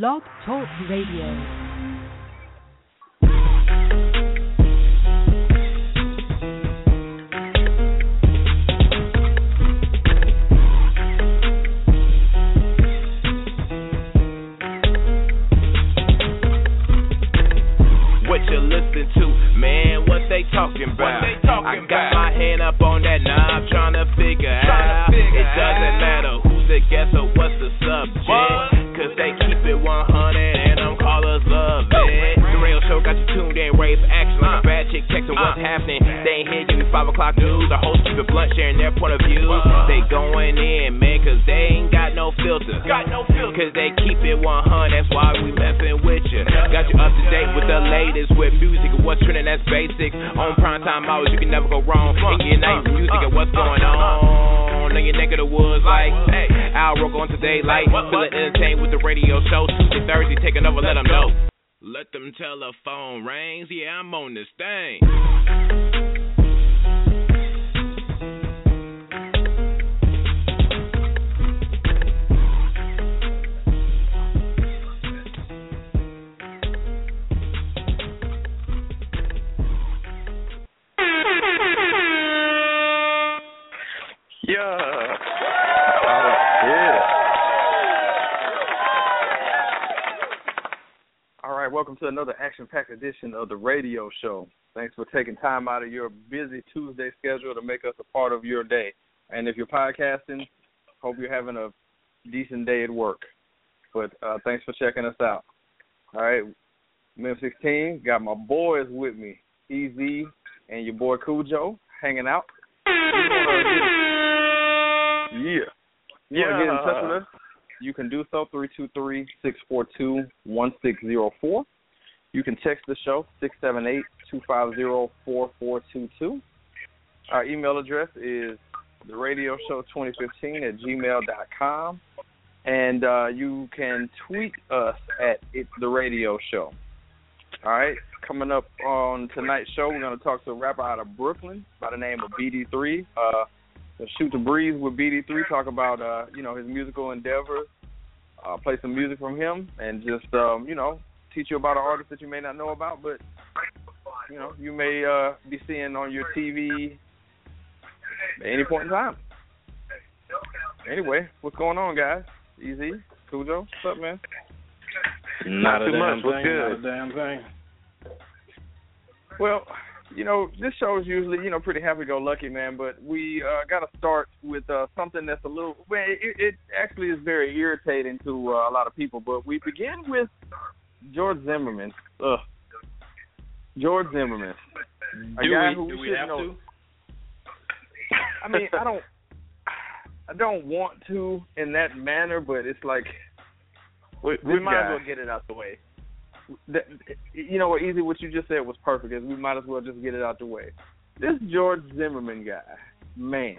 Blog Talk Radio. 5 o'clock news. The host keep it blunt, sharing their point of view. They going in, man, cause they ain't got no filter. Got no filter. Cause they keep it 100, that's why we messing with you. Got you up to date with the latest with music and what's trending, that's basic. On prime time hours, you can never go wrong. And get nice music and what's going on. In your neck of the woods, like, hey, Al Roker on today, like, feeling entertained with the radio show. Tuesday, Thursday, taking over, let them know. Let them telephone rings, yeah, I'm on this thing. Yeah. All right, welcome to another action-packed edition of the radio show. Thanks for taking time out of your busy Tuesday schedule to make us a part of your day. And if you're podcasting, hope you're having a decent day at work. But uh, thanks for checking us out. All right, M16 got my boys with me, Easy and your boy Cujo hanging out. Yeah. You want to get in touch with us? You can do so 323-642-1604. You can text the show 678-250-4422. Our email address is the radio show 2015 at gmail.com. And uh, you can tweet us at it's the radio show. All right. Coming up on tonight's show, we're going to talk to a rapper out of Brooklyn by the name of BD3. Uh, shoot the breeze with BD3. Talk about uh, you know his musical endeavors. Uh, play some music from him, and just um, you know teach you about an artist that you may not know about, but you know you may uh, be seeing on your TV at any point in time. Anyway, what's going on, guys? Easy, Cujo, what's up, man? Not, Not a too damn much. What's good? Not a damn thing. Well, you know, this show is usually, you know, pretty happy-go-lucky, man. But we uh, got to start with uh, something that's a little. Well, it, it actually is very irritating to uh, a lot of people. But we begin with George Zimmerman. Ugh. George Zimmerman. A Do guy we, who do we should have know. to? I mean, I don't. I don't want to in that manner, but it's like We, we might guy. as well get it out the way. That, you know what, easy. What you just said was perfect. Is we might as well just get it out the way. This George Zimmerman guy, man,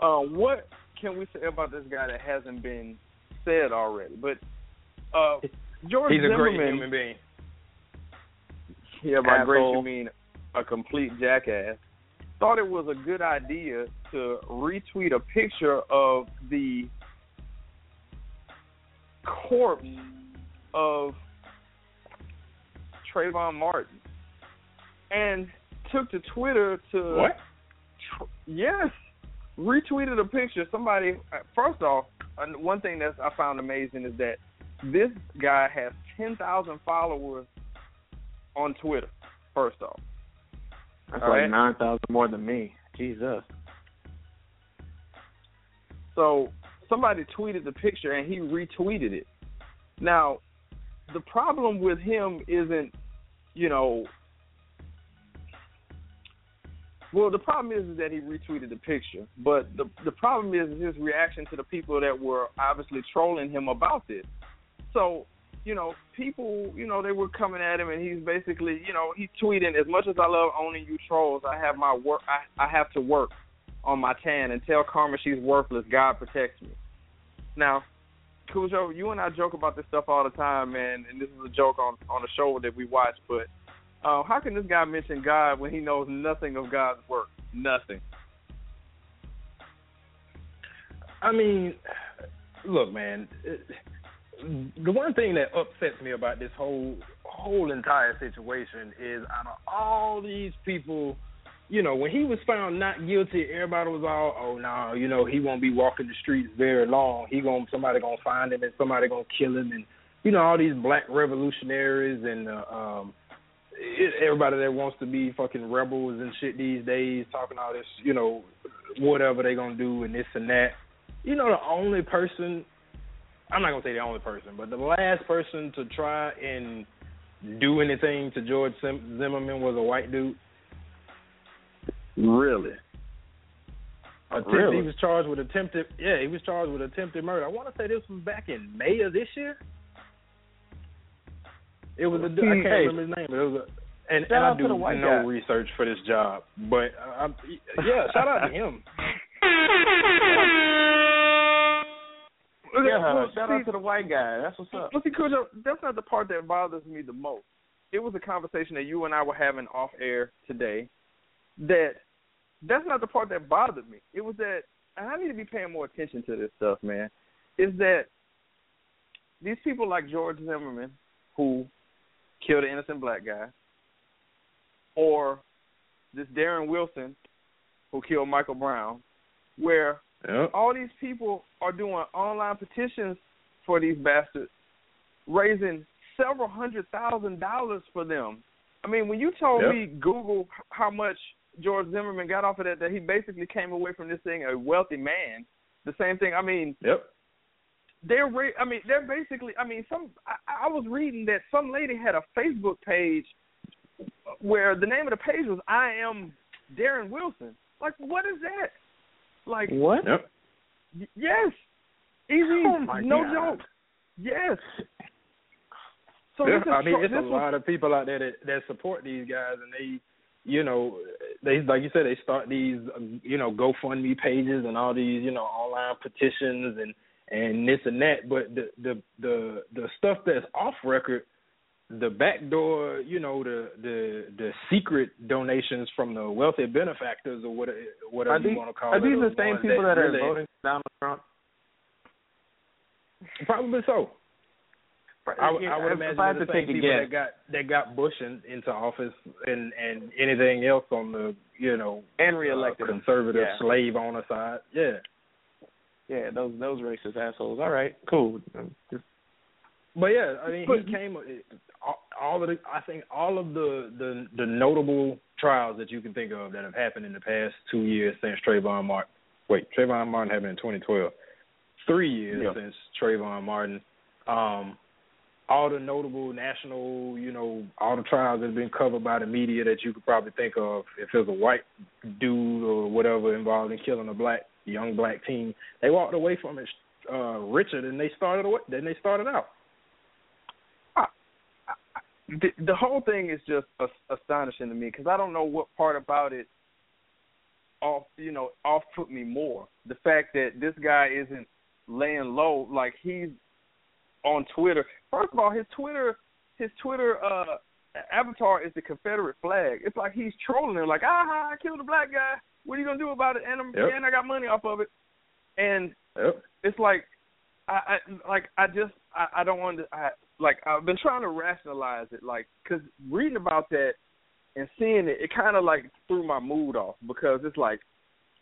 uh, what can we say about this guy that hasn't been said already? But uh, George He's a great human being. yeah, by great you mean a complete jackass. Thought it was a good idea to retweet a picture of the corpse of Trayvon Martin, and took to Twitter to What? tr- yes, retweeted a picture. Somebody uh, first off, one thing that I found amazing is that this guy has ten thousand followers on Twitter. First off, That's All like right. nine thousand more than me. Jesus. so somebody tweeted the picture and he retweeted it. Now, the problem with him isn't, you know, well, the problem is, is that he retweeted the picture, but the the problem is his reaction to the people that were obviously trolling him about this. So, you know, people, you know, they were coming at him, and he's basically, you know, he's tweeting, "As much as I love owning you trolls, I have my work. I I have to work on my tan and tell Karma she's worthless. God protects me." Now, Cujo, you and I joke about this stuff all the time, man, and this is a joke on on the show that we watch. But uh, how can this guy mention God when he knows nothing of God's work? Nothing. I mean, look, man. the one thing that upsets me about this whole whole entire situation is out of all these people, you know, when he was found not guilty, everybody was all, oh no, you know, he won't be walking the streets very long. He going somebody gonna find him and somebody gonna kill him and you know all these black revolutionaries and uh, um everybody that wants to be fucking rebels and shit these days talking all this, you know, whatever they gonna do and this and that. You know, the only person I'm not gonna say the only person, but the last person to try and do anything to George Zimmerman was a white dude. Really? Attempt, really? He was charged with attempted. Yeah, he was charged with attempted murder. I want to say this was back in May of this year. It was a. I can't Hey. remember his name, but it was a. And, and I do no guy. research for this job, but I, I'm, yeah, shout out to him. Yeah, Well, shout see- out to the white guy. That's what's up. But see, Cujo, that's not the part that bothers me the most. It was a conversation that you and I were having off air today. That that's not the part that bothered me. It was that, and I need to be paying more attention to this stuff, man. Is that these people like George Zimmerman, who killed an innocent black guy, or this Darren Wilson, who killed Michael Brown, where Yep. all these people are doing online petitions for these bastards, raising several hundred thousand dollars for them. I mean, when you told Yep. me Google how much George Zimmerman got off of that, that he basically came away from this thing a wealthy man. The same thing. I mean, Yep. they're ra- I mean, they're basically. I mean, some. I, I was reading that some lady had a Facebook page where the name of the page was "I am Darren Wilson." Like, what is that? Like, What? Yep. Y- Yes. Easy. Oh, my no God. joke. Yes. So Yeah, this is I mean, tr- it's a was- lot of people out there that that support these guys, and they, you know, they like you said, they start these, uh, you know, GoFundMe pages and all these, you know, online petitions and and this and that. But the the the the stuff that's off record, the backdoor, you know, the the the secret donations from the wealthy benefactors or whatever whatever Are you these, want to call are it. these the same people that are really- voting Donald Trump? Probably so. I, would- I would imagine I had to the same people that got that got Bush in, into office and and anything else on the you know and uh, reelected him. conservative Yeah. slave owner side. Yeah, Yeah, those those racist assholes. All right, cool. Just- but yeah, I mean he came all, all of the I think all of the the the notable trials that you can think of that have happened in the past two years since Trayvon Martin. Wait, Trayvon Martin happened in 2012. Three years Yeah. since Trayvon Martin. Um, all the notable national, you know, all the trials that have been covered by the media that you could probably think of. If there's a white dude or whatever involved in killing a black young black teen, they walked away from it uh, richer than they started away, than they started out. the, the whole thing is just astonishing to me because I don't know what part about it off you know off put me more. The fact that this guy isn't laying low like he's on Twitter. First of all, his Twitter his Twitter uh avatar is the Confederate flag. It's like he's trolling her like, ah, I killed a black guy. What are you gonna do about it? And I'm Yep. and I got money off of it. And Yep. it's like I, I like I just I, I don't want to I like I've been trying to rationalize it like cuz reading about that and seeing it it kind of like threw my mood off because it's like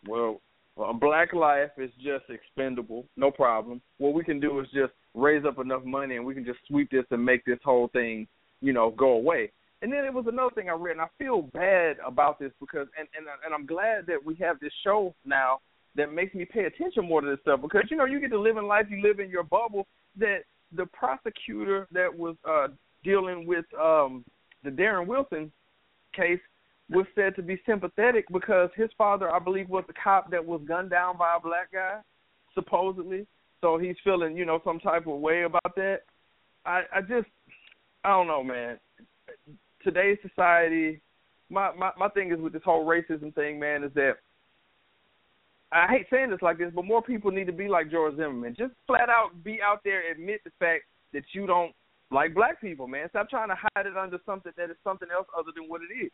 well well, a black life is just expendable, no problem. What we can do is just raise up enough money and we can just sweep this and make this whole thing, you know, go away. And then it was another thing I read, and I feel bad about this because, and and and I'm glad that we have this show now that makes me pay attention more to this stuff because you know you get to live in life, you live in your bubble. That the prosecutor that was uh dealing with um the Darren Wilson case was said to be sympathetic because his father, I believe, was a cop that was gunned down by a black guy, supposedly. So he's feeling, you know, some type of way about that. I, I just, I don't know, man. Today's society, my, my my thing is with this whole racism thing, man, is that I hate saying this like this, but more people need to be like George Zimmerman. Just flat out be out there, admit the fact that you don't like black people, man. Stop trying to hide it under something that is something else other than what it is.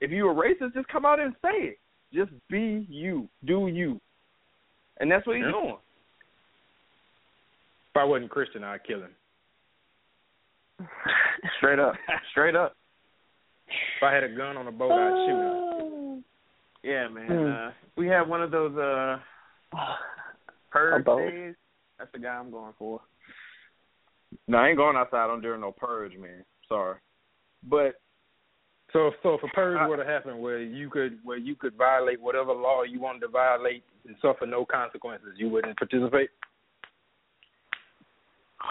If you're a racist, just come out and say it. Just be you, do you, and that's what he's Yeah. doing. If I wasn't Christian, I'd kill him. Straight up, straight up. If I had a gun on a boat, I'd shoot him. Yeah, man. Mm. Uh, we have one of those uh purge days. That's the guy I'm going for. No, I ain't going outside on during no purge, man. Sorry, but So, so if a purge I- were to happen, where you could where you could violate whatever law you wanted to violate and suffer no consequences, you wouldn't participate.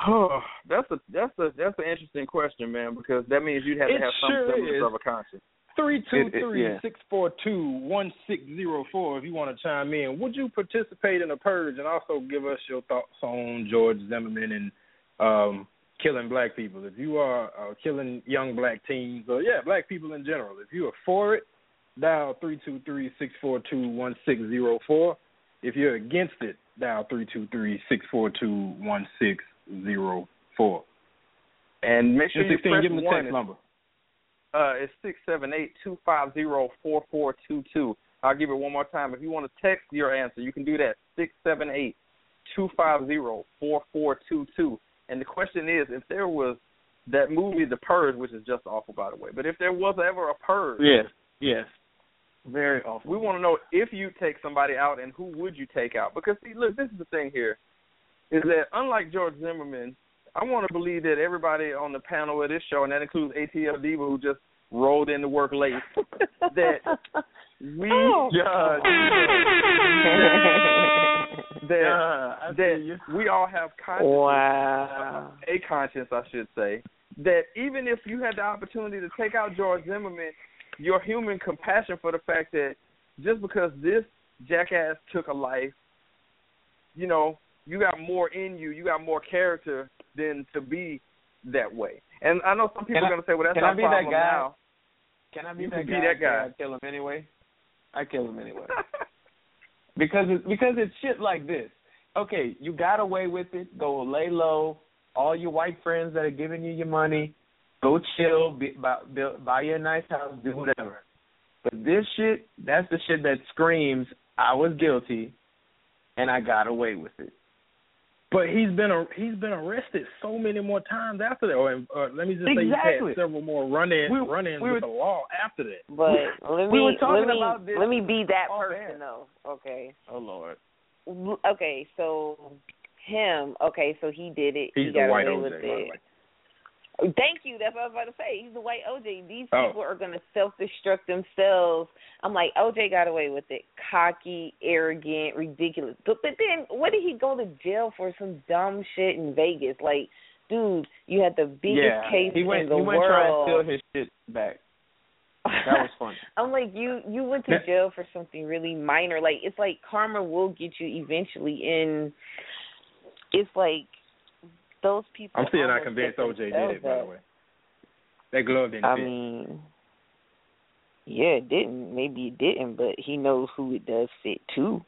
Oh, that's a that's a that's an interesting question, man, because that means you'd have to It have some sure semblance is. of a conscience. Three two It- it- three yeah. six four two one six zero four. If you want to chime in, would you participate in a purge and also give us your thoughts on George Zimmerman and um, killing black people? If you are uh, killing young black teens, or yeah, black people in general, if you are for it, dial three two three six four two one six zero four. If you're against it, dial three two three six four two one six zero four. And make sure you press give them the one. text number. Uh, it's six seven eight two five zero four four two two. I'll give it one more time. If you want to text your answer, you can do that six seven eight two five zero four four two two. And the question is, if there was that movie, The Purge, which is just awful by the way, but if there was ever a purge, Yes, yes. Very awful. we want to know if you take somebody out and who would you take out? Because see, look, this is the thing here, is that unlike George Zimmerman, I want to believe that everybody on the panel of this show, and that includes ATL Diva, who just rolled into work late, that we Oh. judge that Yeah, that we all have conscience, wow. a conscience, I should say. That even if you had the opportunity to take out George Zimmerman, your human compassion for the fact that just because this jackass took a life, you know, you got more in you, you got more character than to be that way. And I know some people Can are going to say, well, that's can not I be a that problem guy? now. Can I be You that can be guy? that guy. I kill him anyway. I kill him anyway. because it's because it's shit like this. Okay, you got away with it. Go lay low. All your white friends that are giving you your money, go chill. Be, buy, build, buy you a nice house. Do whatever. But this shit, that's the shit that screams, I was guilty, and I got away with it. But he's been a, he's been arrested so many more times after that. Or uh, let me just say he's had several more run-ins We- run-ins we with the law after that. But let we me were talking let me about this let me be that person though. Okay. Oh Lord. Okay, so him. Okay, so he did it. He's he the got white away OJ, with by the it. Thank you. That's what I was about to say. He's the white OJ. These Oh. people are going to self-destruct themselves. I'm like, OJ got away with it. Cocky, arrogant, ridiculous. But, but then, what did he go to jail for? Some dumb shit in Vegas. Like, dude, you had the biggest yeah, case he went. in the he went world. trying to steal his shit back. That was funny. I'm like you. You went to jail for something really minor. Like it's like karma will get you eventually. And it's like those people. I'm still not convinced OJ did it. By the way, that glove didn't I fit. mean, yeah, it didn't. Maybe it didn't, but he knows who it does fit to.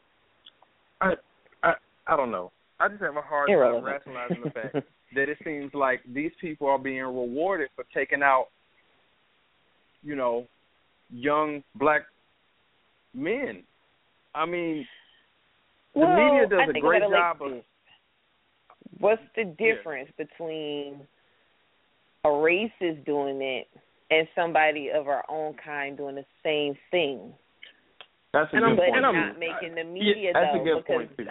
I I I don't know. I just have a hard time rationalizing the fact that it seems like these people are being rewarded for taking out, you know, young black men. I mean, the well, media does I a great job of. this. What's the difference between a racist doing it and somebody of our own kind doing the same thing? That's a And good I'm- but point. and I'm- not making the media That's though, a good because, point.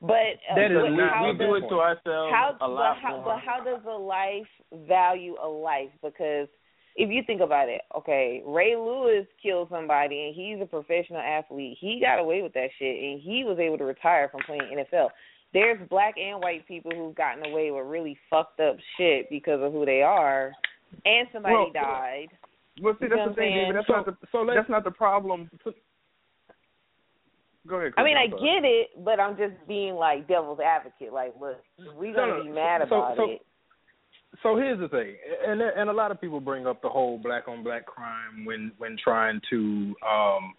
But uh, That is but we, not- how we does, do it to ourselves how a lot but how more. but how does a life value a life? Because if you think about it, okay, Ray Lewis killed somebody and he's a professional athlete. He got away with that shit and he was able to retire from playing NFL. There's black and white people who've gotten away with really fucked up shit because of who they are, and somebody Well, died. Well, see, You that's the thing, David. That's So, not the so that's not the problem. Go ahead. I mean, I Chris, I'm sorry. get it, but I'm just being like devil's advocate. Like, look, we're gonna no, be mad so- about so- it. so here's the thing, and and a lot of people bring up the whole black on black crime when when trying to um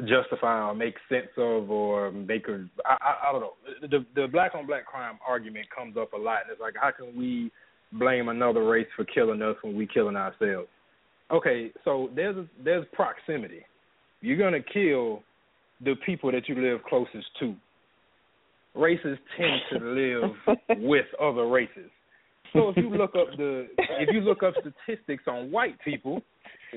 justify or make sense of or make a I, I, I don't know the the black on black crime argument comes up a lot, and it's like how can we blame another race for killing us when we killing ourselves? Okay, so there's a, there's proximity. You're gonna kill the people that you live closest to. Races tend to live with other races. so if you look up the if you look up statistics on white people,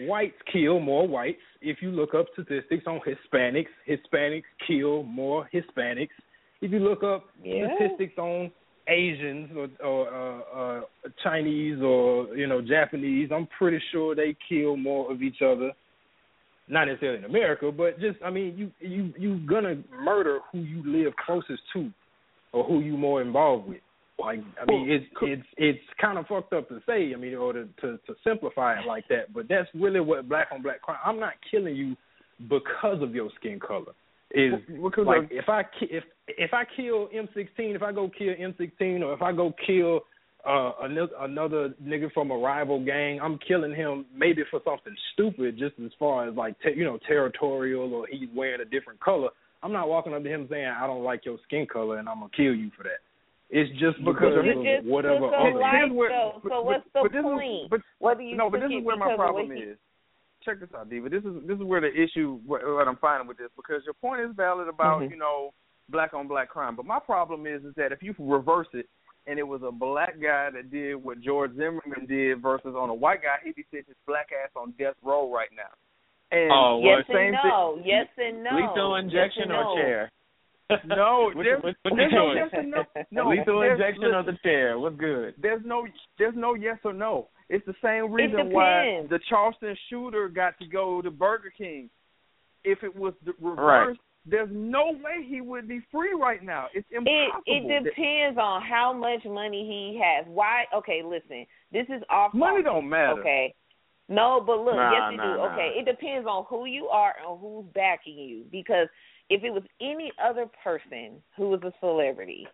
whites kill more whites. If you look up statistics on Hispanics, Hispanics kill more Hispanics. If you look up Yeah. statistics on Asians or, or uh, uh, Chinese or you know Japanese, I'm pretty sure they kill more of each other. Not necessarily in America, but just I mean, you you you gonna murder who you live closest to, or who you more involved with. Like I mean, Well, it's it's it's kind of fucked up to say. I mean, or to, to to simplify it like that, but that's really what black on black crime. I'm not killing you because of your skin color. Is because like of, if I if if I kill M16, if I go kill M16, or if I go kill uh another another nigga from a rival gang, I'm killing him maybe for something stupid, just as far as like te- you know territorial or he's wearing a different color. I'm not walking up to him saying I don't like your skin color and I'm gonna kill you for that. It's just because Because of just whatever took a other. life, Here's where- though. but- So what's the but this is- point? but Whether you no, but this it is where my problem what he- is. Check this out, Diva. This is this is where the issue what, what I'm finding with this because your point is valid about Mhm. you know black on black crime, but my problem is is that if you reverse it and it was a black guy that did what George Zimmerman did versus on a white guy, he'd be sitting his black ass on death row right now. And Oh, Yes same and no. Yes and no. Lethal injection and or no. chair? No, What- there's, what- what there's no yes or no. No, Lethal injection or the chair? What's good? there's no there's no yes or no. It's the same reason why the Charleston shooter got to go to Burger King. If it was the reverse, Right. there's no way he would be free right now. It's It impossible. it depends on how much money he has. Why? Okay, listen. This is off. Money don't matter. Okay. No, but look, Nah, yes, it nah, do. nah. Okay, it depends on who you are and who's backing you. Because if it was any other person who was a celebrity,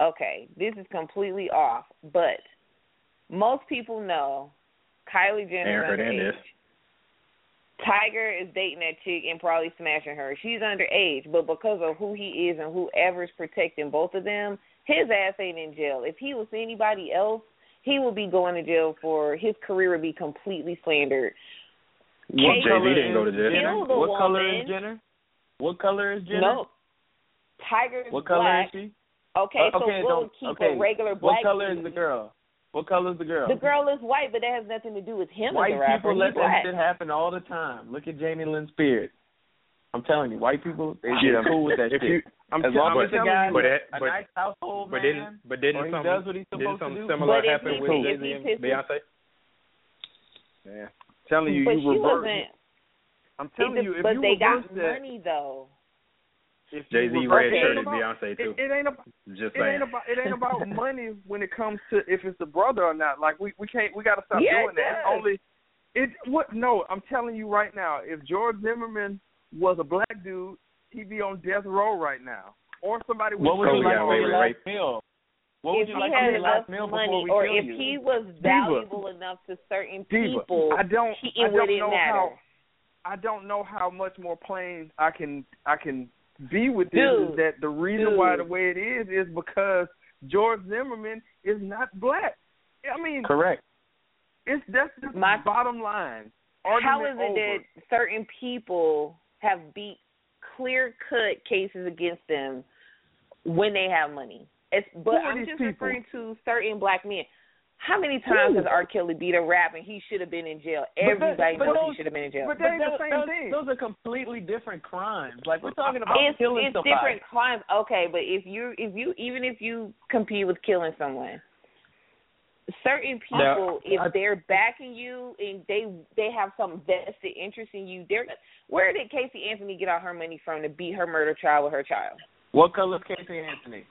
okay, this is completely off. But most people know Kylie Jenner Aaron Hernandez. Tyga is dating that chick and probably smashing her. She's underage, but because of who he is and whoever's protecting both of them, his ass ain't in jail. If he was anybody else, he would be going to jail for his career would be completely slandered. What Jay-Z color didn't go to is jail. Jenner? Kill What color is. Jenner? What color is Jenner? No. Tyga's What color black. is she? Okay, Uh, so okay, we'll don't- keep okay. a regular black What color is the girl? What color is the girl? The girl is white, but that has nothing to do with him White as a rapper. people let that shit happen all the time. Look at Jamie Lynn Spears. I'm telling you, white people they Yeah. get cool with that If shit. you, I'm as tell- long as the guy But is that- a but- nice household But man, didn't but didn't or he something does what he's didn't supposed to do. similar But if happen he- with if Jay Z and Beyonce? yeah, telling you, but you she reverse. Wasn't. I'm telling de- you, if but you they reverse got that, money though. if Jay you Z reverse red it, shirted ain't about- Beyonce too. It, it ain't about Just it saying. ain't about it ain't about money when it comes to if it's the brother or not. Like we we can't we got to stop Yeah, doing it that. It's only it what no, I'm telling you right now. If George Zimmerman was a black dude, he'd be on death row right now, or somebody. with What would you Kobe like got for away your with last rape. meal? What would if you he like had for your enough meal money, or if you? he was valuable enough to certain Diva, people, I don't he, I it don't wouldn't know matter. how I don't know how much more plain I can I can be with this Dude, is that the reason why the way it is is because George Zimmerman is not black. I mean, Correct. it's that's the My- bottom line. How Argument is it over. that certain people have beat clear cut cases against them when they have money? It's, but I'm just people? referring to certain black men. How many times Who? has R. Kelly beat a rap and he should have been in jail? But that- Everybody but knows those- he should have been in jail. but that ain't the same those, thing. those are completely different crimes. Like we're talking about it's killing it's somebody. different crimes. Okay, but if you if you even if you compete with killing someone, certain people Now, if I- they're backing you and they they have some vested interest in you, they're where did Casey Anthony get all her money from to beat her murder trial with her child? What color is Casey Anthony?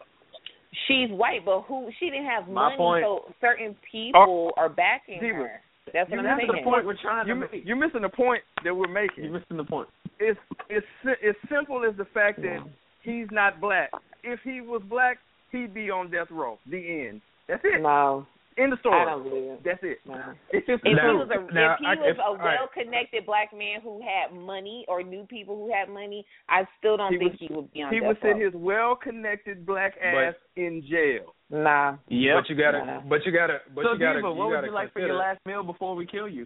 She's white, but who she didn't have My money, point- so certain people oh, are backing Diva, her. That's what you I'm That's saying. the point we're trying to You're, make. you're missing the point that we're making. You're missing the point. it's it's si- it's simple as the fact that he's not black. If he was black, he'd be on death row. The end. That's it. No, End of I story. don't believe. That's it. No. If Now- he was a now, if he I- was if- a well connected black man who had money or knew people who had money, I still don't He think would- he would be on he death would sit his well connected black ass in jail. Nah. Yeah. But you gotta, Nah. but you gotta, but so you gotta, Diva, you what gotta would you like for your last meal before we kill you?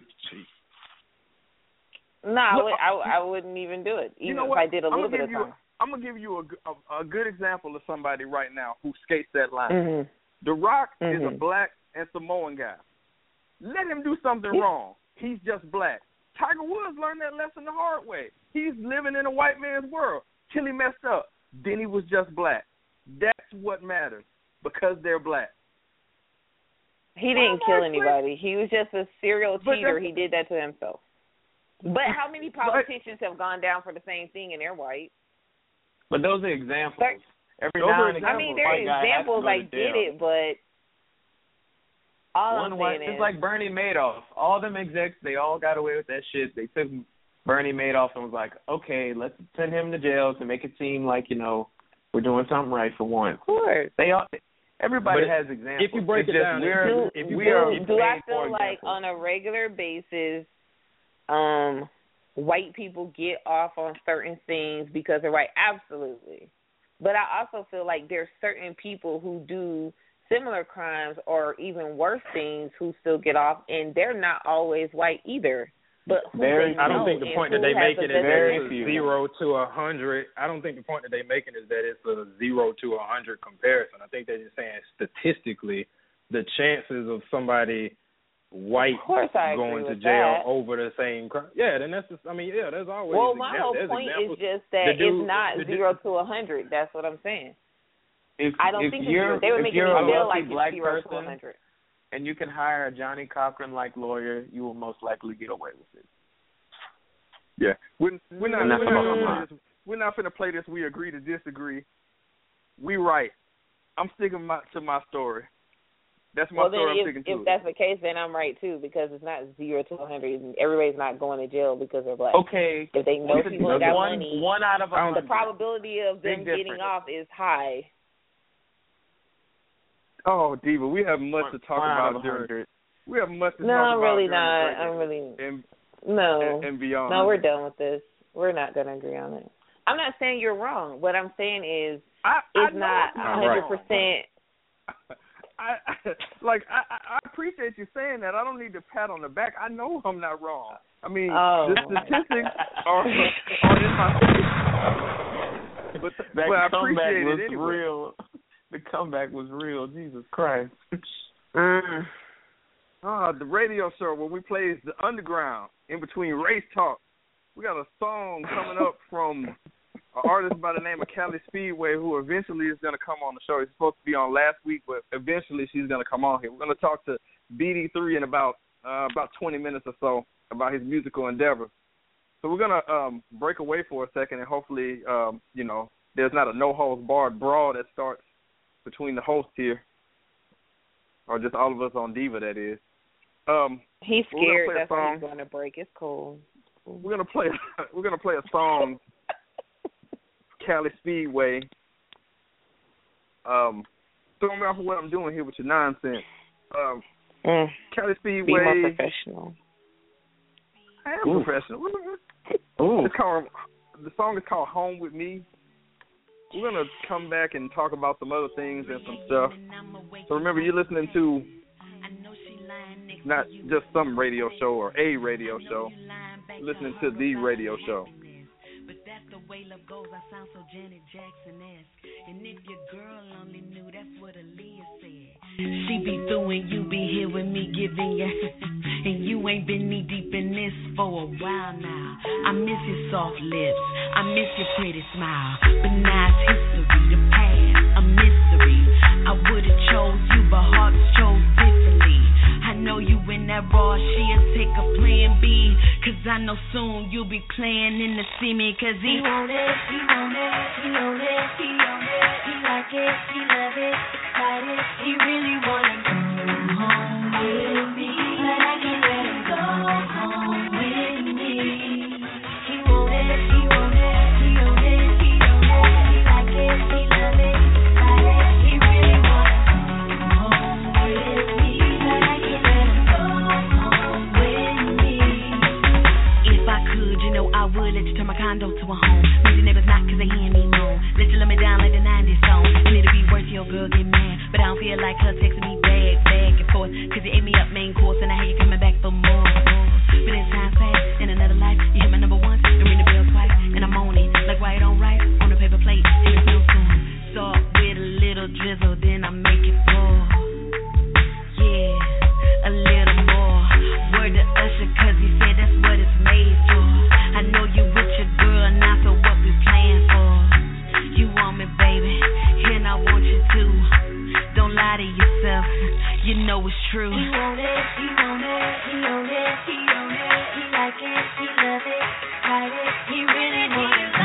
No, I, Look, would, I, I wouldn't even do it, even you know if what? I did a I'm little bit of time. I'm gonna give you a a good example of somebody right now who skates that line. Mhm. The Rock is a Mhm. black and Samoan guy. Let him do something wrong. He's just black. Tiger Woods learned that lesson the hard way. He's living in a white man's world till he messed up. Then he was just black. That's what matters because they're black. He didn't Well, kill anybody. He was just a serial But cheater. He did that to himself. But how many But- politicians have gone down for the same thing and they're white? But those are examples. Every Those now are and again, I mean, there are guy has to examples. I get jail. it, but all One I'm white, saying it's is, like Bernie Madoff. All them execs, they all got away with that shit. They took Bernie Madoff and was like, okay, let's send him to jail to make it seem like you know we're doing something right for once. of course. They all, everybody But has examples. if you break It's it just down, we're, do, if we do, are do I feel like examples. on a regular basis, um, white people get off on certain things because they're white? Absolutely. But I also feel like there's certain people who do similar crimes or even worse things who still get off, and they're not always white either. But who Very- they I don't think the point that they make it is very zero to a hundred. I don't think the point that they're making is that it's a zero to a hundred comparison. I think they're just saying statistically, the chances of somebody white Of course, I going to jail that. over the same crime. Yeah, then that's just. I mean, yeah, there's always. Well, my exam- whole point is just that dude- it's not the dude- zero to a hundred. That's what I'm saying. If, I don't if think it's you're. They were if making you're a feel wealthy like black it's zero to person hundred. and you can hire a Johnnie Cochran like lawyer, you will most likely get away with it. Yeah, we're, we're not And that's we're not, gonna play this, we're not finna play this. We agree to disagree. We right. I'm sticking my, to my story. That's my Well, then story. I'm if sticking if to. that's the case, then I'm right too because it's not zero to hundred. Everybody's not going to jail because they're black. Okay. If they know people that got one, money, one out of a I don't- the probability of them Big getting difference. off is high. Oh, Diva, we have much to talk one out of about during. hundred. We have much to talk about. No, talk I'm about really during the not. I'm really and, no. and and beyond. No, we're done with this. We're not going to agree on it. I'm not saying you're wrong. What I'm saying is I, I it's know not I'm 100. percent I, I like I, I I appreciate you saying that. I don't need to pat on the back. I know I'm not wrong. I mean, Oh. the statistics are are in my favor. But That but I comeback appreciate was it anyway. real. The comeback was real. Jesus Christ. Mm. Ah, the radio show where we play the underground in between race talk. We got a song coming up from an artist by the name of Cali Speedway, who eventually is going to come on the show. He's supposed to be on last week, but eventually she's going to come on here. We're going to talk to BD3 in about uh, about 20 minutes or so about his musical endeavor. So we're going to um, break away for a second, and hopefully, um, you know, there's not a no holds barred brawl that starts between the hosts here, or just all of us on Diva. That is. Um, He's We're scared. play That's why he's going to break. It's cool. we're gonna play we're gonna play a song Cali Speedway. Um throw me off of what I'm doing here with your nonsense. Um Mm. Cali Be more professional. I am Ooh. professional. Ooh. It's called the song is called Home with Me. We're gonna come back and talk about some other things and some stuff. So remember you're listening to not just some radio show or a radio show. You're listening to the radio show. But that's the way love goes. I sound so Janet Jackson esque. And if your girl only knew, that's what Aaliyah said. She be through and you be here with me giving you. and you ain't been knee deep in this for a while now. I miss your soft lips. I miss your pretty smile. But now it's history. The past, a mystery. I would've chose you, but hearts chose differently. I know you in that raw shit, take a plan B. Cause I know soon you'll be playing in the see me. Cause he want it, he want it, he want it, he want it, he like it, he love it, excited, he really wanna go home with you turn my condo to a home. Maybe neighbors not cause they hear me moan. Let you let me down like the 90s song. And it'll be worth your girl get mad. But I don't feel like her texting me back, back and forth. Cause you ate me up main course and I hear you coming back for more. you know it's true. He want it, he want it, he own it, he own it, he like it, he love it, fight it, he really want it.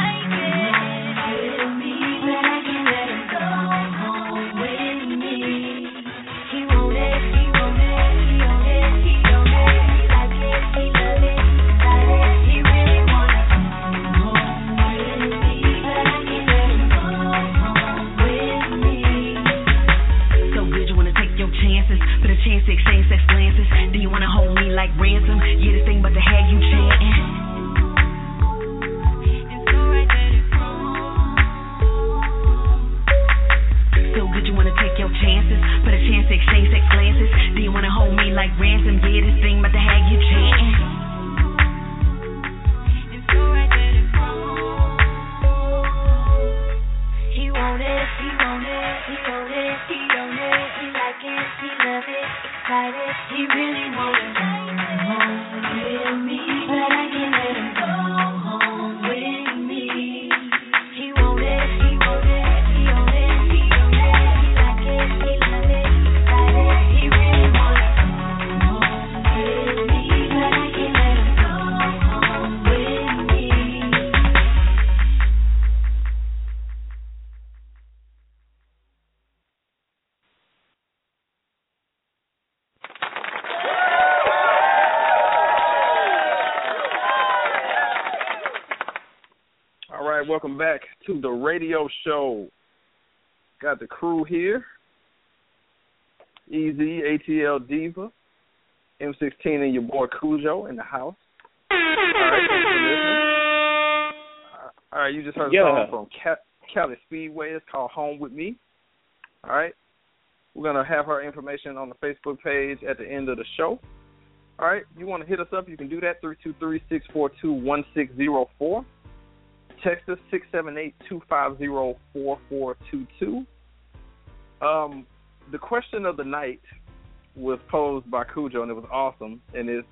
Welcome back to the radio show. Got the crew here. Easy, ATL Diva, M16 and your boy Cujo in the house. All right, thanks for listening. All right, you just heard a Yeah. song from Ca- Cali Speedway. It's called Home With Me. All right. We're going to have her information on the Facebook page at the end of the show. All right. You want to hit us up, you can do that, 323-642-1604. Text us, 678-250-4422. Um, the question of the night was posed by Cujo, and it was awesome, and is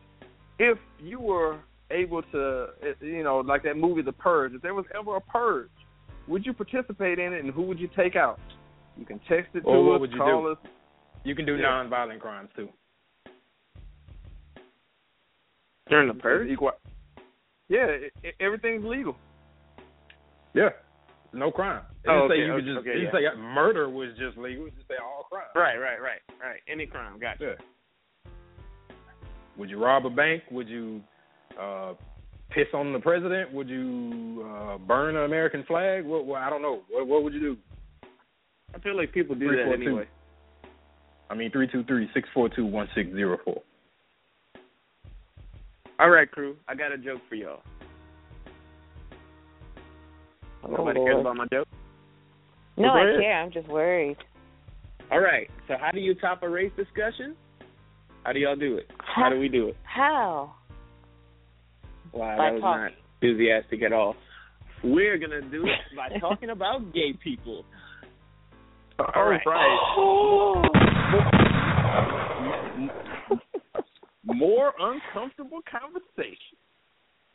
if you were able to, eh, you know, like that movie The Purge, if there was ever a purge, would you participate in it, and who would you take out? You can text it to Or what us, would you call do? us. You can do Yeah. non-violent crimes too. During the purge? Yeah, everything's legal. Yeah, no crime. It Oh, didn't say okay, you could just. okay, didn't say murder was just legal. It just say all crime. Right, right, right, right. Any crime, gotcha. Yeah. Would you rob a bank? Would you uh, piss on the president? Would you uh, burn an American flag? What? I don't know. What, what would you do? I feel like people do Three, that four, two. anyway. I mean, three two three six four two one six zero four. All right, crew. I got a joke for y'all. Nobody oh, cares about my joke. No, I ahead. care. I'm just worried. All right. So how do you top a race discussion? How do y'all do it? How do we do it? How? Wow, By that was talking. not enthusiastic at all. We're gonna do it by talking about gay people. All right. Oh. More uncomfortable conversation.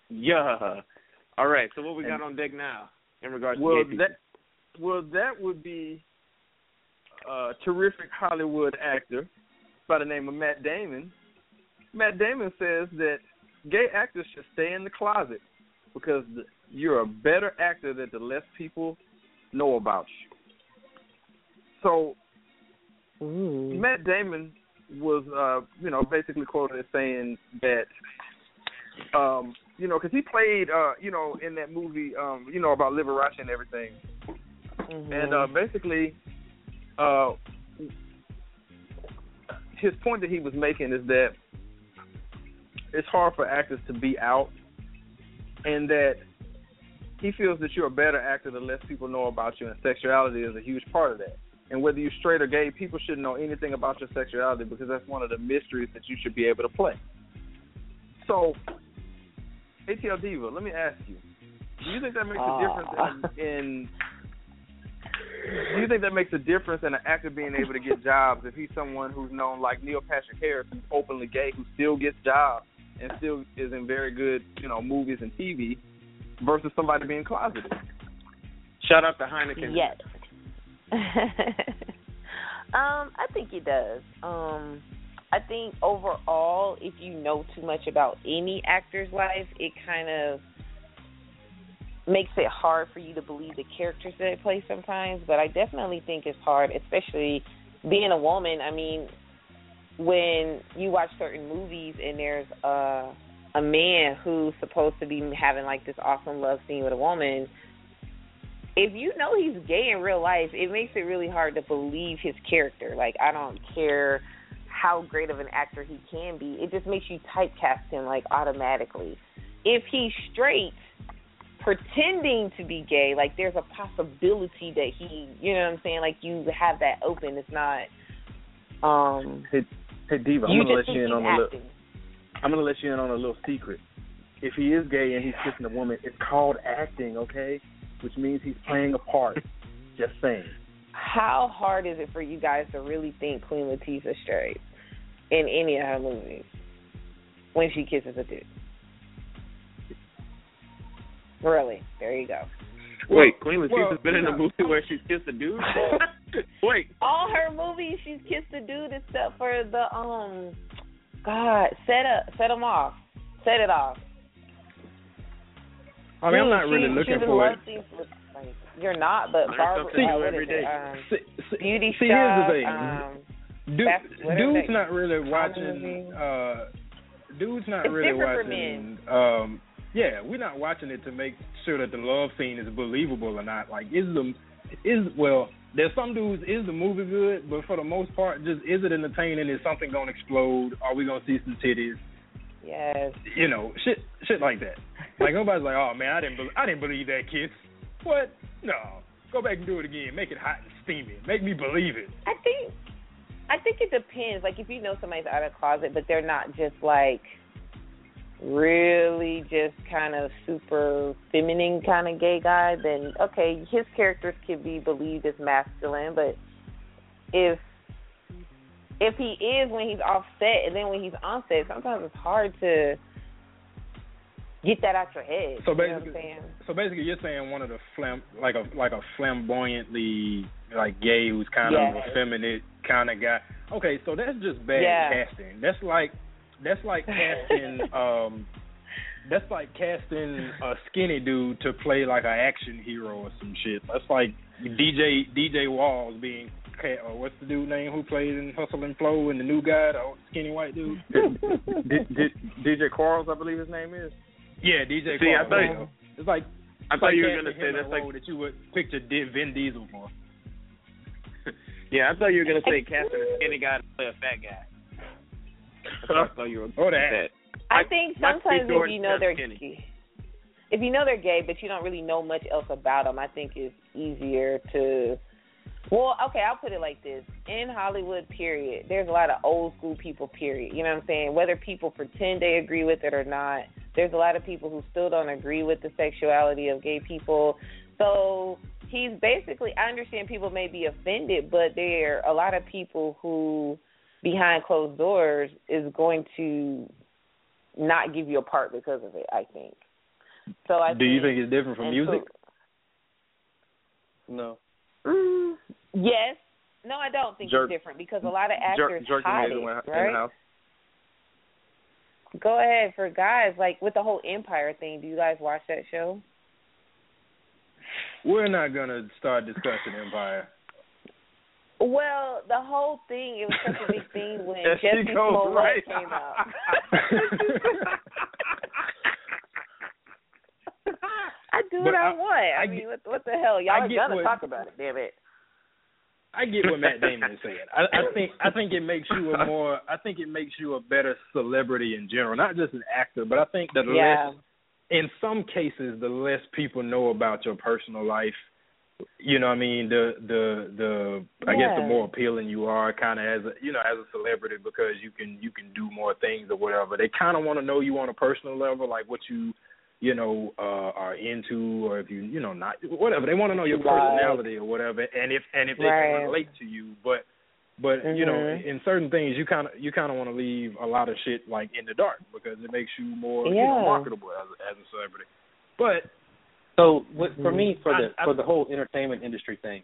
Yeah. All right. So what we got on deck now in regards Well, to gay people? that well, that would be a terrific Hollywood actor by the name of Matt Damon. Matt Damon says that gay actors should stay in the closet because you're a better actor that the less people know about you. So Matt Damon was, uh, you know, basically quoted as saying that, um, you know, because he played, uh, you know, in that movie, um, you know, about Liberace and everything, Mm-hmm. and uh, basically, uh, his point that he was making is that it's hard for actors to be out, and that he feels that you're a better actor the less people know about you, and sexuality is a huge part of that. And whether you're straight or gay, people shouldn't know anything about your sexuality because that's one of the mysteries that you should be able to play. So, ATL Diva, let me ask you: Do you think that makes a difference in, in do you think that makes a difference in an actor being able to get jobs if he's someone who's known like Neil Patrick Harris, who's openly gay, who still gets jobs and still is in very good, you know, movies and TV, versus somebody being closeted? Shout out to Heineken. Yes. um, I think he does. Um, I think overall, if you know too much about any actor's life, it kind of makes it hard for you to believe the characters that they play sometimes. But I definitely think it's hard, especially being a woman. I mean, when you watch certain movies and there's a a man who's supposed to be having like this awesome love scene with a woman, if you know he's gay in real life, it makes it really hard to believe his character. Like I don't care how great of an actor he can be, it just makes you typecast him like automatically. If he's straight, pretending to be gay, like there's a possibility that he, you know what I'm saying, like you have that open. It's not. um Hey, hey Diva, I'm gonna let you in on he's a little. I'm gonna let you in on a little secret. If he is gay and he's kissing a woman, it's called acting, okay? Which means he's playing a part. Just saying. How hard is it for you guys to really think Queen Latifah's straight in any of her movies when she kisses a dude? Really? There you go. Wait, Queen Latifah's well, been in a movie where she's kissed a dude. Wait, All her movies, she's kissed a dude except for the um, God, set up, set them off, set it off. I mean, I'm not really she, looking she's for it. scenes like, you're not, but Learn Barbara, something uh, new what every is day. it? Um, See, see, Beauty see, stuff. here's the thing. Um, Dude, that's- what are dude's not really watching. Uh, dude's not It's really watching. Um, yeah, we're not watching it to make sure that the love scene is believable or not. Like, is the is well, there's some dudes. Is the movie good? But for the most part, just is it entertaining? Is something gonna explode? Are we gonna see some titties? yes. You know, shit, shit like that. Like nobody's like, oh man, I didn't, be- I didn't believe that kiss. What? No. Go back and do it again. Make it hot and steamy. Make me believe it. I think I think it depends. Like if you know somebody's out of closet, but they're not just like really just kind of super feminine kind of gay guy, then okay, his characters can be believed as masculine. But if if he is when he's off set and then when he's on set, sometimes it's hard to get that out your head. So you know basically- So basically, you're saying one of the flam like a like a flamboyantly like gay who's kind of Yes. effeminate kind of guy. Okay, so that's just bad Yeah. casting. That's like that's like casting um that's like casting a skinny dude to play like an action hero or some shit. That's like DJ DJ Walls being ca- or what's the dude name who played in Hustle and Flow and the new guy, the old skinny white dude. D- D- DJ Qualls, I believe his name is. Yeah, DJ. See, I thought- you go. it's like I thought like you were gonna say that's like role that you would picture Vin Diesel for. yeah, I thought you were gonna say casting a skinny guy to play a fat guy. I thought you were oh, gonna that. I think sometimes if you know they're skinny. gay, if you know they're gay, but you don't really know much else about them, I think it's easier to. Well, okay, I'll put it like this: in Hollywood, period, there's a lot of old school people. Period. You know what I'm saying? Whether people pretend they agree with it or not, there's a lot of people who still don't agree with the sexuality of gay people. So he's basically. I understand people may be offended, but there are a lot of people who, behind closed doors, is going to not give you a part because of it. I think. So I Do you think it's different from music? No. mm, yes. No, I don't think Jerk- it's different because a lot of Jerk, actors jerking hide it, in, the- in right? house. Go ahead for guys like with the whole Empire thing. Do you guys watch that show? We're not gonna start discussing Empire. Well, the whole thing it was such a big thing when she Jussie Smollett right. came out. I do what I, I- want. I, I mean, get- what, what the hell? Y'all I are get gonna what- talk about it. Damn it. I get what Matt Damon is saying. I, I think I think it makes you a more I think it makes you a better celebrity in general, not just an actor, but I think that Yeah. less in some cases the less people know about your personal life, you know what I mean, the the the I guess the more appealing you are kind of as a you know as a celebrity because you can you can do more things or whatever. They kind of want to know you on a personal level like what you you know, uh are into or if you you know not whatever. They want to know your Right. personality or whatever and if and if they Right. can relate to you. But but you know, Mhm. in certain things you kind of you kind of want to leave a lot of shit like in the dark because it makes you more you know marketable as as a celebrity. But So what, for me, for the I- I- for the whole entertainment industry thing,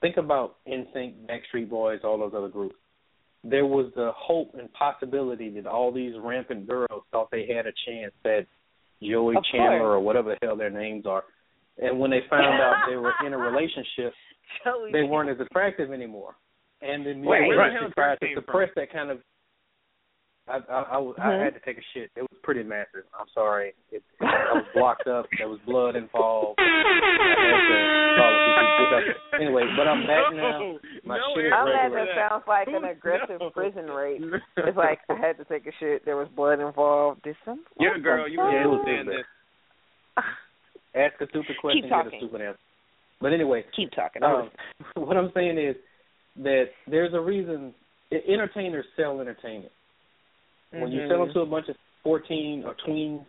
think about NSYNC, Backstreet Boys, all those other groups. there was the hope and possibility that all these rampant girls thought they had a chance at Joey Of Chandler course. or whatever the hell their names are. And when they found out they were in a relationship, Joey they weren't as attractive anymore. And the music Right. Where the industry hell tried that to came suppress that kind of. I I, I, was, I had to take a shit. It was pretty massive. I'm sorry. It, it, I was blocked up. There was blood involved. I had to call a few people. Anyway, but I'm back now. My no shit is I'm glad regular. that sounds like an aggressive knows? prison rape. It's like I had to take a shit. There was blood involved. Did some? Yeah, girl, you were Yeah, it was saying this. Ask a stupid question, get talking. a stupid answer. But anyway, Keep talking. um, what I'm saying is that there's a reason entertainers sell entertainment. When you sell Mhm. them to a bunch of 14 or tweens,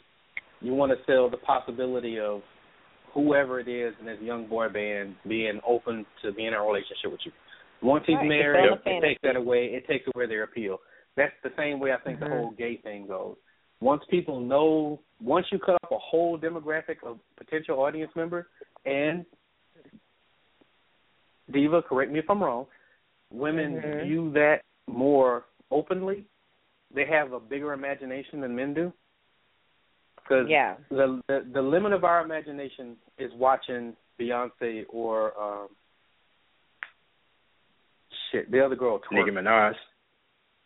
you want to sell the possibility of whoever it is in this young boy band being open to being in a relationship with you. Once he's Right, married, it takes that away. It takes away their appeal. That's the same way I think Mhm. the whole gay thing goes. Once people know, once you cut off a whole demographic of potential audience members, and Diva, correct me if I'm wrong, women Mhm. view that more openly. They have a bigger imagination than men do. Because Yeah. the, the the limit of our imagination is watching Beyonce or um shit, the other girl, twerk. Nicki Minaj.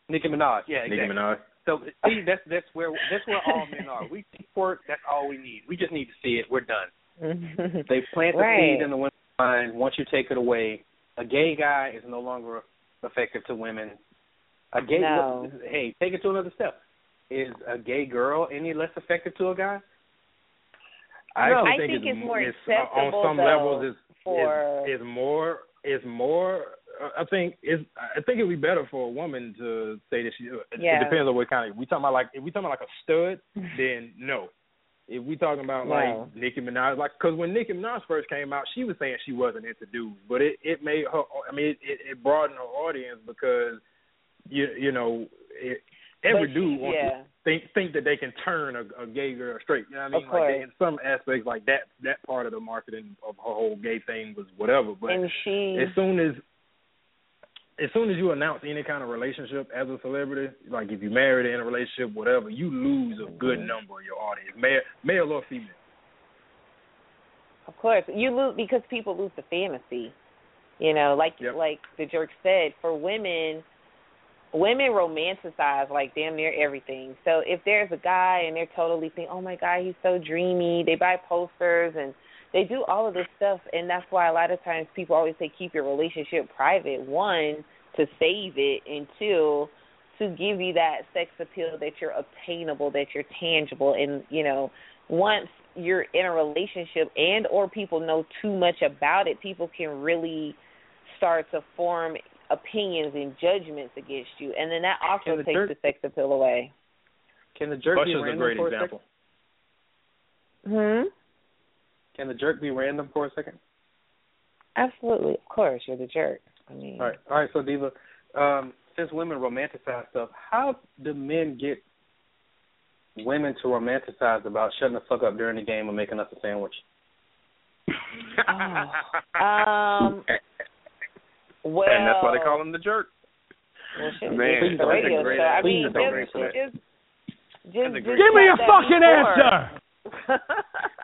Nicki Minaj. Yeah, exactly. Nicki Minaj. So see, that's that's where that's where all men are. We see twerk. That's all we need. We just need to see it. We're done. They plant the Right. seed in the women's mind. Once you take it away, a gay guy is no longer effective to women. A gay No. hey, take it to another step. Is a gay girl any less effective to a guy? I No. actually I think, think it's more on acceptable, some though, levels it's for- it's, it's more it's more uh, I think it's I think it'd be better for a woman to say that she it Yeah. depends on what kind of we talking about like if we talking about like a stud then no if we talking about like Nicki Minaj like because when Nicki Minaj first came out she was saying she wasn't into dudes but it it made her I mean it it, it broadened her audience because you you know it, every But dude wants yeah. to think think that they can turn a, a gay girl straight. You know what I mean? Of like course. in some aspects, like that that part of the marketing of her whole gay thing was whatever. But and she as soon as as soon as you announce any kind of relationship as a celebrity, like if you married in a relationship, whatever, you lose a good number of your audience, male, male or female. Of course, you lose because people lose the fantasy. You know, like Yep. like the jerk said, for women, women romanticize like damn near everything. So if there's a guy and they're totally thinking, oh my god, he's so dreamy, they buy posters and they do all of this stuff, and that's why a lot of times people always say keep your relationship private. One to save it, and two to give you that sex appeal that you're obtainable, that you're tangible, and you know once you're in a relationship and or people know too much about it, people can really start to form opinions and judgments against you, and then that also the takes jerk- the sex appeal away. Can the jerk be Usher's a great example. a? Hmm. Can the jerk be random for a second? Absolutely, of course, you're the jerk. I mean, All right, all right. So Diva, um, since women romanticize stuff, how do men get women to romanticize about shutting the fuck up during the game and making us a sandwich? Oh. um. Well, and that's why they call him the jerk. Well, shit, Man, the radio great show. I mean, Please just, just, just, just Give me a fucking before. answer.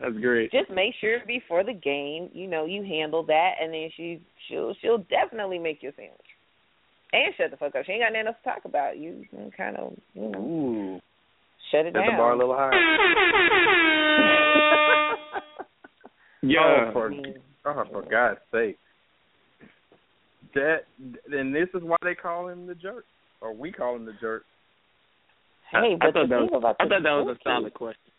That's great. just make sure before the game, you know, you handle that, and then she she'll she'll definitely make you a sandwich. And shut the fuck up. She ain't got nothing else to talk about. You can kind of, you know, Ooh, shut it set down. the bar a little higher. Yeah. Oh, for, oh, for God's sake. That and this is why they call him the jerk, or we call him the jerk. hey, I but thought that was, about I thought that was a solid question.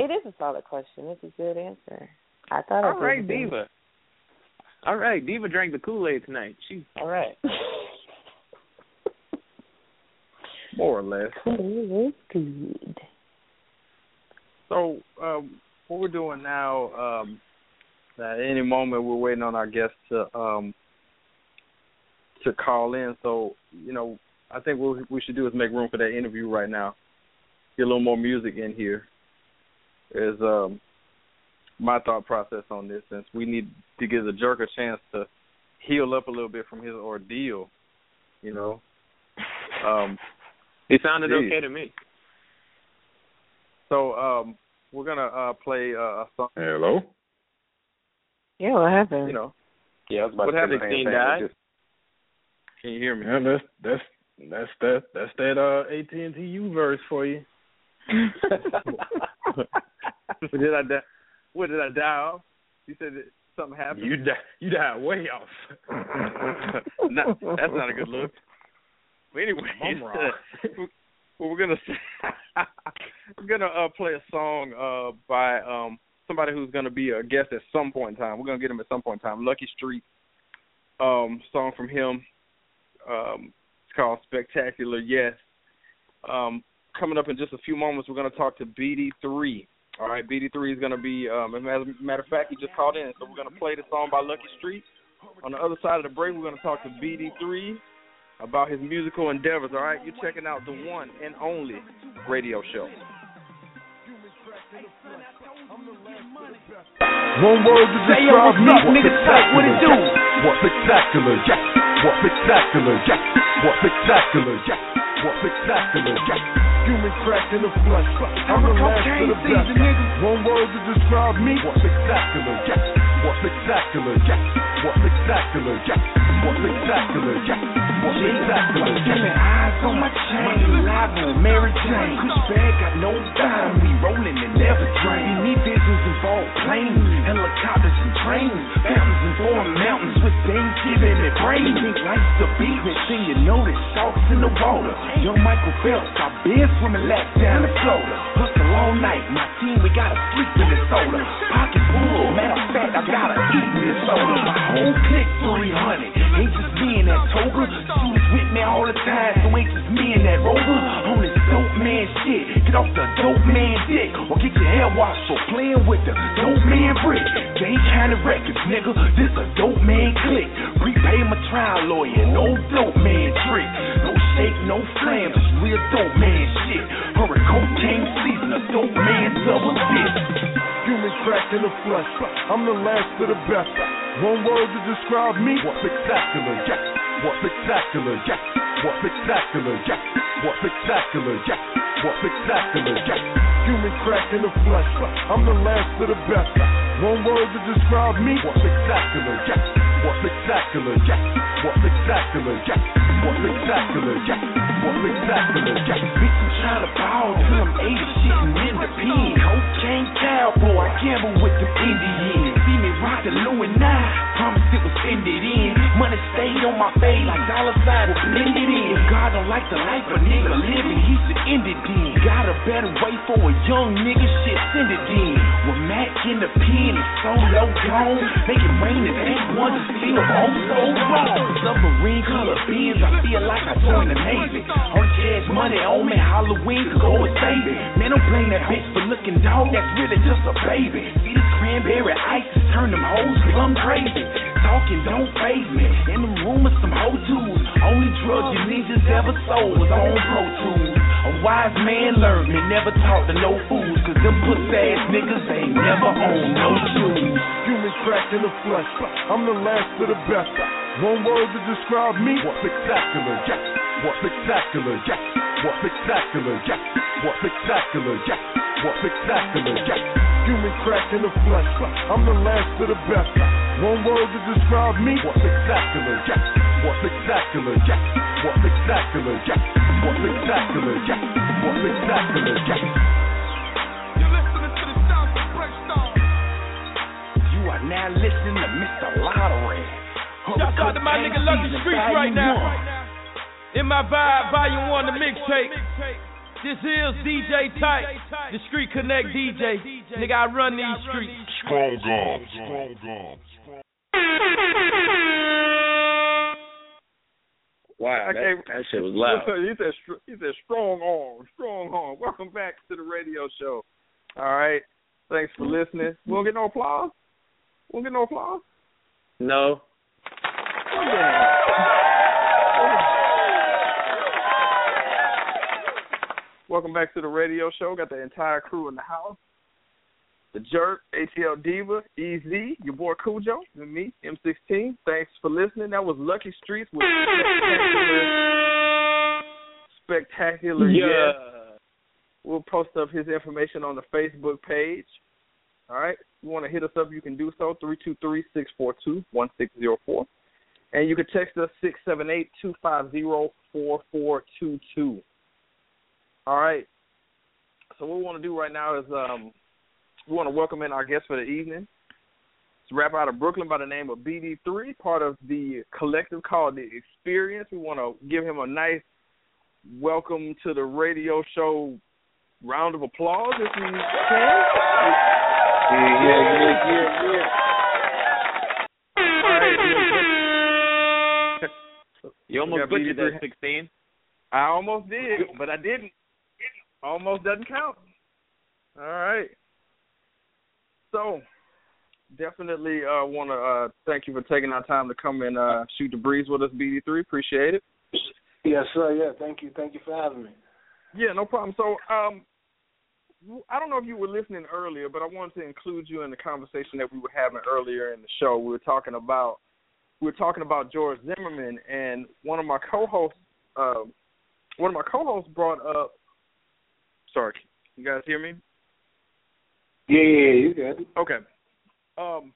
It is a solid question. It's a good answer. I thought. All it right, Diva. All right, Diva drank the Kool Aid tonight. She All right. More or less. Good. Good. So um, what we're doing now, um, at any moment we're waiting on our guests to um, to call in. So you know, I think what we should do is make room for that interview right now. Get a little more music in here. Is um, my thought process on this, since we need to give the jerk a chance to heal up a little bit from his ordeal. You know. Um. He sounded Jeez. okay to me. So um, we're gonna uh play uh, a song. Hello. Yeah, what happened? You know. Yeah, I was about What to say happened? same thing. Just- Can you hear me? Yeah, that's that's that's that that's that uh AT and T U verse for you. What did I die? What did I die off? You said that something happened. You die you died way off. not, that's not a good look. But anyway, well, we're gonna we're gonna uh, play a song uh, by um, somebody who's gonna be a guest at some point in time. We're gonna get him at some point in time. Lucky Street, um, song from him. Um, it's called Spectacular Yes. Um, coming up in just a few moments, we're gonna talk to BD3. All right, BD3 is gonna be. Um, as a matter of fact, he just called in, so we're gonna play the song by Lucky Street. On the other side of the break, we're gonna talk to BD3 about his musical endeavors. All right, you're checking out the one and only radio show. One word to describe me. Nigga tight, what it do? What spectacular, yeah. What spectacular, yeah. What spectacular, yeah. What spectacular, yeah. Human crack in the flesh. I'm the last of the best. One word to describe me. What spectacular, yeah. What spectacular, yeah. What spectacular, yeah. What spectacular, yeah. What spectacular, Feeling eyes on my chain, live Mary Jane. Push bag, got no dime, we rolling and never drain. Me visions involve planes, helicopters and trains, fountains and foreign mountains with Thanksgiving and rain. Think life's the beach, next thing you know, there's sharks in the water. Young Michael Phelps, I been swimming laps down in Florida. All night, my team, we gotta sleep in the soda. Pockets full, matter of fact, I gotta eat this soda. My whole clique 300, ain't just me and that toga. Shooters with me all the time, so ain't just me and that rover. On this dope man shit, get off the dope man dick, or get your hair washed for playing with the dope man brick. They kind of records, nigga, this a dope man click. Repay my trial lawyer, no dope man trick. No shake, no flam, just real dope man shit. Season, a dope man double dip. Human crack in the flesh. I'm the last of the best. One word to describe me. What spectacular, yeah. What spectacular, yeah. What spectacular, yeah. What spectacular, yeah. What spectacular, yeah. Human crack in the flesh. I'm the last of the best. One word to describe me. What spectacular, yeah. What spectacular, yeah. What spectacular, yeah. What spectacular, yeah. What spectacular, yeah. Bitch, I'm trying to ball till I'm 80 shitting in the pen. Cocaine cowboy, I gamble with them Indians. See me rockin' Louis 9, promise it was ended in. Money stayed on my face like dollar signs were blended don't like the life a nigga living, he should end it then. Got a better way for a young nigga, shit, send it then. With Mac in the pen, it's so low gone. Make it rain if ain't one to feel oh so wrong. Submarine color beans, I feel like I joined the Navy. On cash money on me, Halloween could go and save it. Man, don't blame that bitch for looking dog, that's really just a baby. See this cranberry ice turned them hoes plumb crazy. Talking don't phase me. In the room with some hoe tools. Only drug you ninjas ever sold was on Pro Tools. A wise man learned me, never talk to no fools. Cause them puss ass niggas ain't never own no shoes. Human crack in the flesh. I'm the last of the best. One word to describe me. What spectacular, yeah. What spectacular, yeah. What spectacular, yeah. What spectacular, yeah. What spectacular. Human crack in the flesh. I'm the last of the best. One word to describe me. What spectacular, yeah. What spectacular, yeah. What spectacular, yeah. What spectacular, yeah. What spectacular, yeah. You are now listening to Mr. Lottery. Shout out to my nigga Lucky Streets right now. In my vibe, volume one, the mixtape. This is DJ Tight, the Street Connect DJ. Nigga, I run these streets. Strong gum. Strong gum. Wow, I that, that shit was loud. he said he said strong arm, strong arm. Welcome back to the radio show. All right. Thanks for listening. We don't get no applause. We don't get no applause. No. Welcome back to the radio show. Got the entire crew in the house. The Jerk, ATL Diva, EZ, your boy Cujo, and me, M16. Thanks for listening. That was Lucky Streets with spectacular, spectacular Yeah. yes. We'll post up his information on the Facebook page. All right. If you want to hit us up, you can do so, 323-642-1604. And you can text us, 678-250-4422. All right. So what we want to do right now is um, we want to welcome in our guest for the evening. It's a rapper out of Brooklyn by the name of BD3, part of the collective called The Experience. We want to give him a nice welcome to the radio show round of applause if you can. Yeah, yeah, yeah, yeah, yeah. Right. You almost butchered BD3. that 16. I almost did, but I didn't. Almost doesn't count. All right. So, definitely uh, want to uh, thank you for taking our time to come and uh, shoot the breeze with us, BD3. Appreciate it. Yes, sir. Yeah, thank you. Thank you for having me. Yeah, no problem. So, um, I don't know if you were listening earlier, but I wanted to include you in the conversation that we were having earlier in the show. We were talking about we were talking about George Zimmerman, and one of my co-hosts, uh, one of my co-hosts brought up. Sorry, you guys hear me? Yeah, yeah, you good. Okay. Um,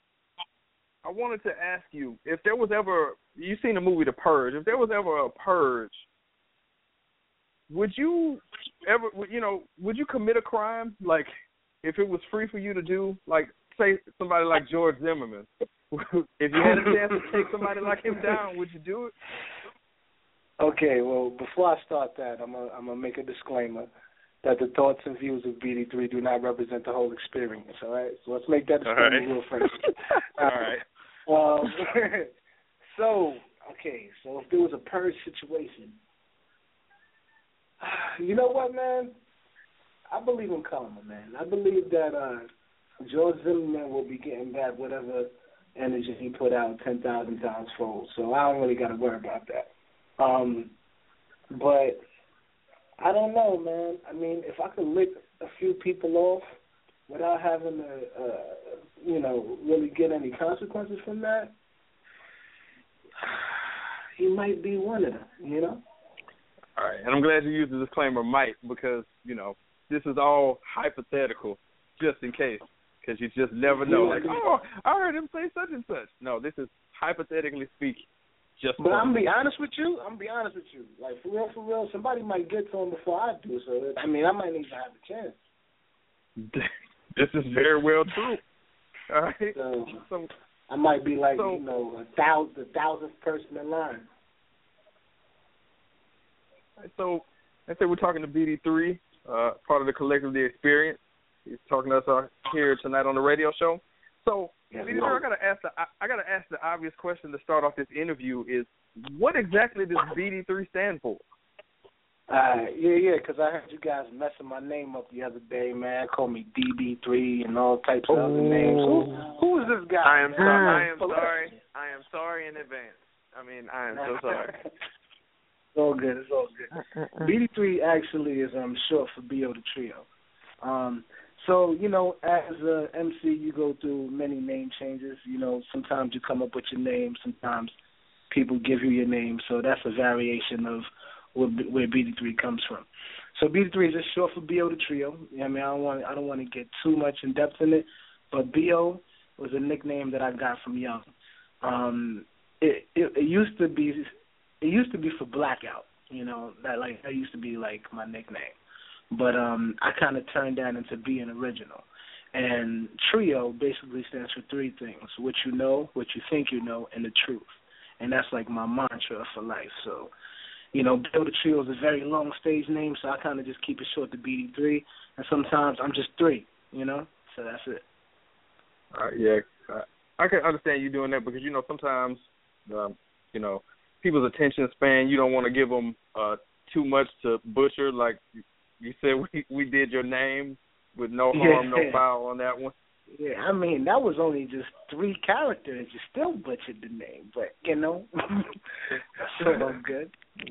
I wanted to ask you if there was ever you seen the movie The Purge. If there was ever a purge, would you ever you know would you commit a crime like if it was free for you to do like say somebody like George Zimmerman? if you had a chance to take somebody like him down, would you do it? Okay, well, before I start that, I'm gonna I'm gonna make a disclaimer that the thoughts and views of BD3 do not represent the whole experience. All right, so let's make that right. real first. All right. Um, so okay, so if there was a purge situation, you know what, man? I believe in karma, man. I believe that uh George Zimmerman will be getting back whatever energy he put out ten thousand times fold. So I don't really got to worry about that. Um, but I don't know, man. I mean, if I could lick a few people off without having to, uh, you know, really get any consequences from that, he might be one of them. You know. All right, and I'm glad you used the disclaimer, Mike, because you know this is all hypothetical, just in case, because you just never know. Like, oh, I heard him say such and such. No, this is hypothetically speaking. Just But I'm gonna be honest with you. I'm gonna be honest with you. Like for real, for real, somebody might get to him before I do. So I mean, I might not even have a chance. this is very well true. All right. So, So I might be like So- you know a thousand, the thousandth person in line. So, let's say we're talking to BD3, uh, part of the collective Experience. He's talking to us here tonight on the radio show. So, BD3, I gotta ask the I, I gotta ask the obvious question to start off this interview is what exactly does BD3 stand for? Uh, yeah, yeah, 'cause I heard you guys messing my name up the other day, man. Call me DB3 and all types of other names. Who, who is this guy? I am man? sorry. I am sorry. I am sorry in advance. I mean, I am so sorry. It's all good. It's all good. BD3 actually is um short for BO the Trio. Um, so you know, as a MC, you go through many name changes. You know, sometimes you come up with your name. Sometimes people give you your name. So that's a variation of where, where BD3 comes from. So BD3 is just short for BO the Trio. I mean, I don't want I don't want to get too much in depth in it, but BO was a nickname that I got from young. Um, it, it it used to be it used to be for blackout. You know that like that used to be like my nickname, but um I kind of turned that into being original. And trio basically stands for three things: what you know, what you think you know, and the truth. And that's like my mantra for life. So, you know, Bill the Trio is a very long stage name, so I kind of just keep it short to BD3. And sometimes I'm just three. You know, so that's it. Uh, yeah, uh, I can understand you doing that because you know sometimes, um, you know, people's attention span you don't want to give them uh, too much to butcher. Like you, said, we we did your name with no harm, no foul on that one. Yeah, I mean that was only just three characters. You still butchered the name, but you know, I'm good.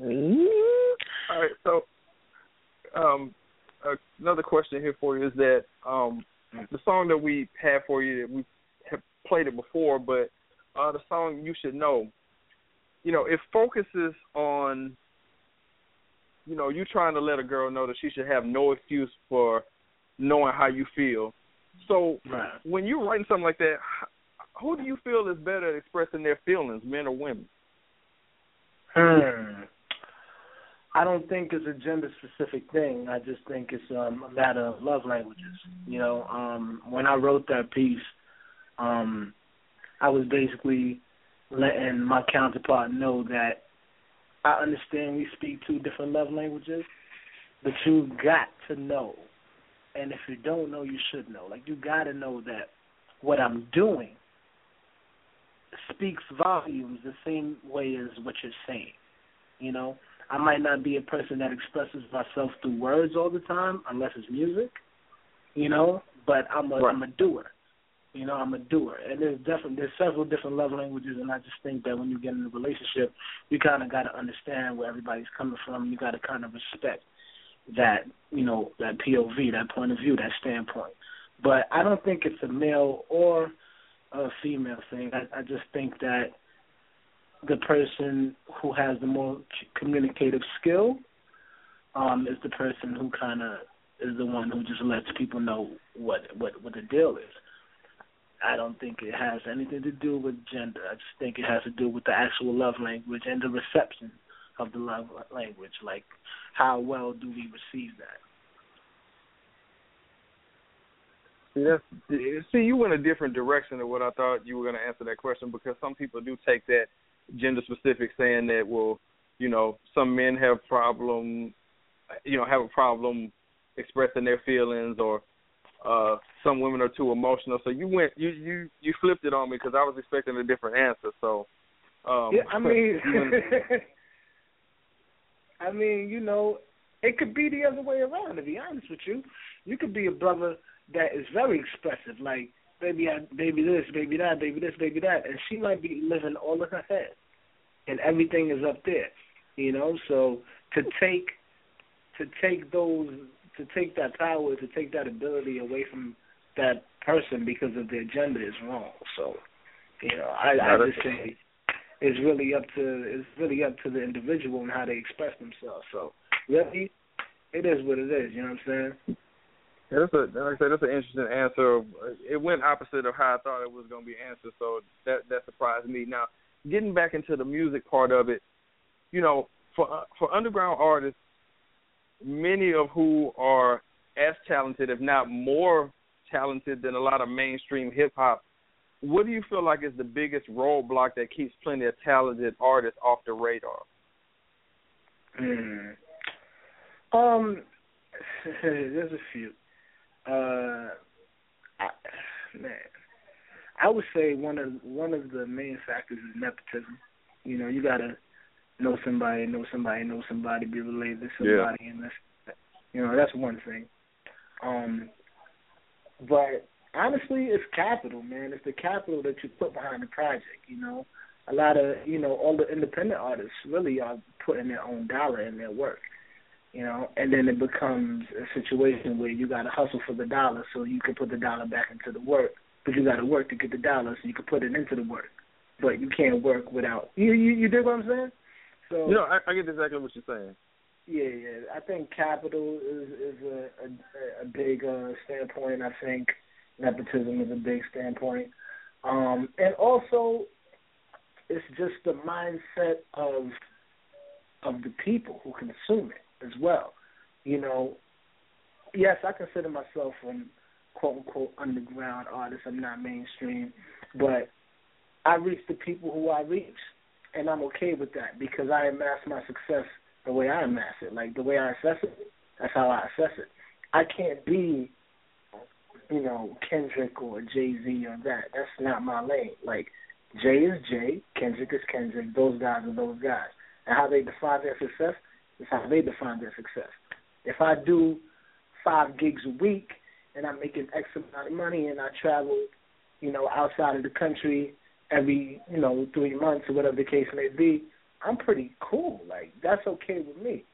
All right, so um, uh, another question here for you is that um, the song that we have for you, we have played it before, but uh, the song you should know. You know, it focuses on, you know, you trying to let a girl know that she should have no excuse for knowing how you feel. So right. when you're writing something like that, who do you feel is better at expressing their feelings, men or women? Hmm. I don't think it's a gender specific thing. I just think it's um, a matter of love languages. You know, um, when I wrote that piece, um, I was basically letting my counterpart know that I understand we speak two different love languages, but you got to know. And if you don't know, you should know. Like you got to know that what I'm doing speaks volumes the same way as what you're saying. You know, I might not be a person that expresses myself through words all the time, unless it's music. You know, but I'm a right. am a doer. You know, I'm a doer, and there's definitely there's several different love languages, and I just think that when you get in a relationship, you kind of got to understand where everybody's coming from. You got to kind of respect that, you know, that POV, that point of view, that standpoint. But I don't think it's a male or a female thing. I, I just think that the person who has the more communicative skill um, is the person who kind of is the one who just lets people know what what what the deal is. I don't think it has anything to do with gender. I just think it has to do with the actual love language and the reception of the love language. Like, how well do we receive that? See, see, you went a different direction than what I thought you were going to answer that question because some people do take that gender specific, saying that well, you know, some men have problem, you know, have a problem expressing their feelings, or uh some women are too emotional. So you went, you you you flipped it on me because I was expecting a different answer. So, um, yeah, I mean, I mean, you know, it could be the other way around. To be honest with you, you could be a brother that is very expressive, like baby, I, baby this, baby that, baby this, baby that, and she might be living all in her head, and everything is up there, you know. So to take to take those to take that power, to take that ability away from that person because of their gender is wrong. So, you know, I, I just say it's really up to it's really up to the individual and how they express themselves. So really, it is what it is. You know what I'm saying? Yeah, that's a like I said, that's an interesting answer. It went opposite of how I thought it was going to be answered, so that that surprised me. Now, getting back into the music part of it, you know, for for underground artists, many of who are as talented, if not more talented than a lot of mainstream hip hop, what do you feel like is the biggest roadblock that keeps plenty of talented artists off the radar? Mm. Um, there's a few. Uh, I, man, I would say one of one of the main factors is nepotism. You know, you gotta know somebody, know somebody, know somebody, be related to somebody, yeah. and that's you know that's one thing. Um, but honestly, it's capital, man. It's the capital that you put behind the project. You know, a lot of you know all the independent artists really are putting their own dollar in their work you know, and then it becomes a situation where you got to hustle for the dollar so you can put the dollar back into the work, but you got to work to get the dollar so you can put it into the work, but you can't work without you. You, you dig what I'm saying? So you know, I, I get exactly what you're saying. Yeah, yeah. I think capital is is a a, a big uh, standpoint. I think nepotism is a big standpoint, um, and also it's just the mindset of of the people who consume it as well. You know, yes, I consider myself an quote unquote underground artist. I'm not mainstream, but I reach the people who I reach, and I'm okay with that because I amass my success the way I amass it. Like the way I assess it, that's how I assess it. I can't be, you know, Kendrick or Jay Z or that. That's not my lane. Like Jay is Jay, Kendrick is Kendrick. Those guys are those guys, and how they define their success is how they define their success. If I do five gigs a week and I'm making X amount of money and I travel, you know, outside of the country every, you know, three months or whatever the case may be, I'm pretty cool. Like that's okay with me.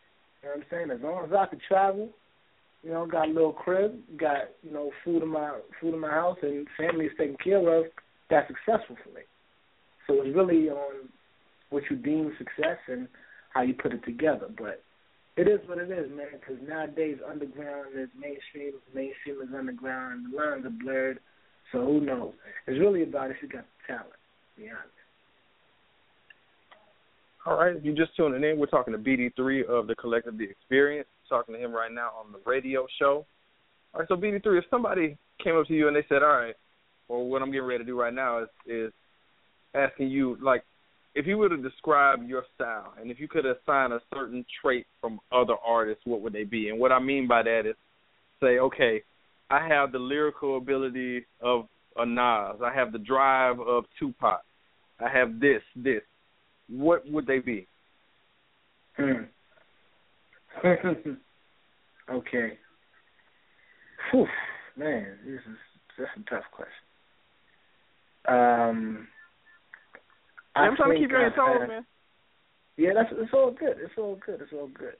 You know what I'm saying? As long as I can travel You know, got a little crib, got you know food in my food in my house, and family is taken care of. That's successful for me. So it's really on what you deem success and how you put it together. But it is what it is, man. Because nowadays, underground is mainstream, mainstream is underground, the lines are blurred. So who knows? It's really about if you got the talent. To be honest. All right, if you're just tuning in, we're talking to BD3 of the Collective The Experience. Talking to him right now on the radio show. All right, so BD3, if somebody came up to you and they said, "All right," well, what I'm getting ready to do right now is is asking you, like, if you were to describe your style, and if you could assign a certain trait from other artists, what would they be? And what I mean by that is, say, okay, I have the lyrical ability of a Nas, I have the drive of Tupac, I have this, this what would they be? Hmm. okay. Whew, man, this is that's a tough question. Um, I'm trying to keep you on your man. Yeah, that's it's all good. It's all good. It's all good.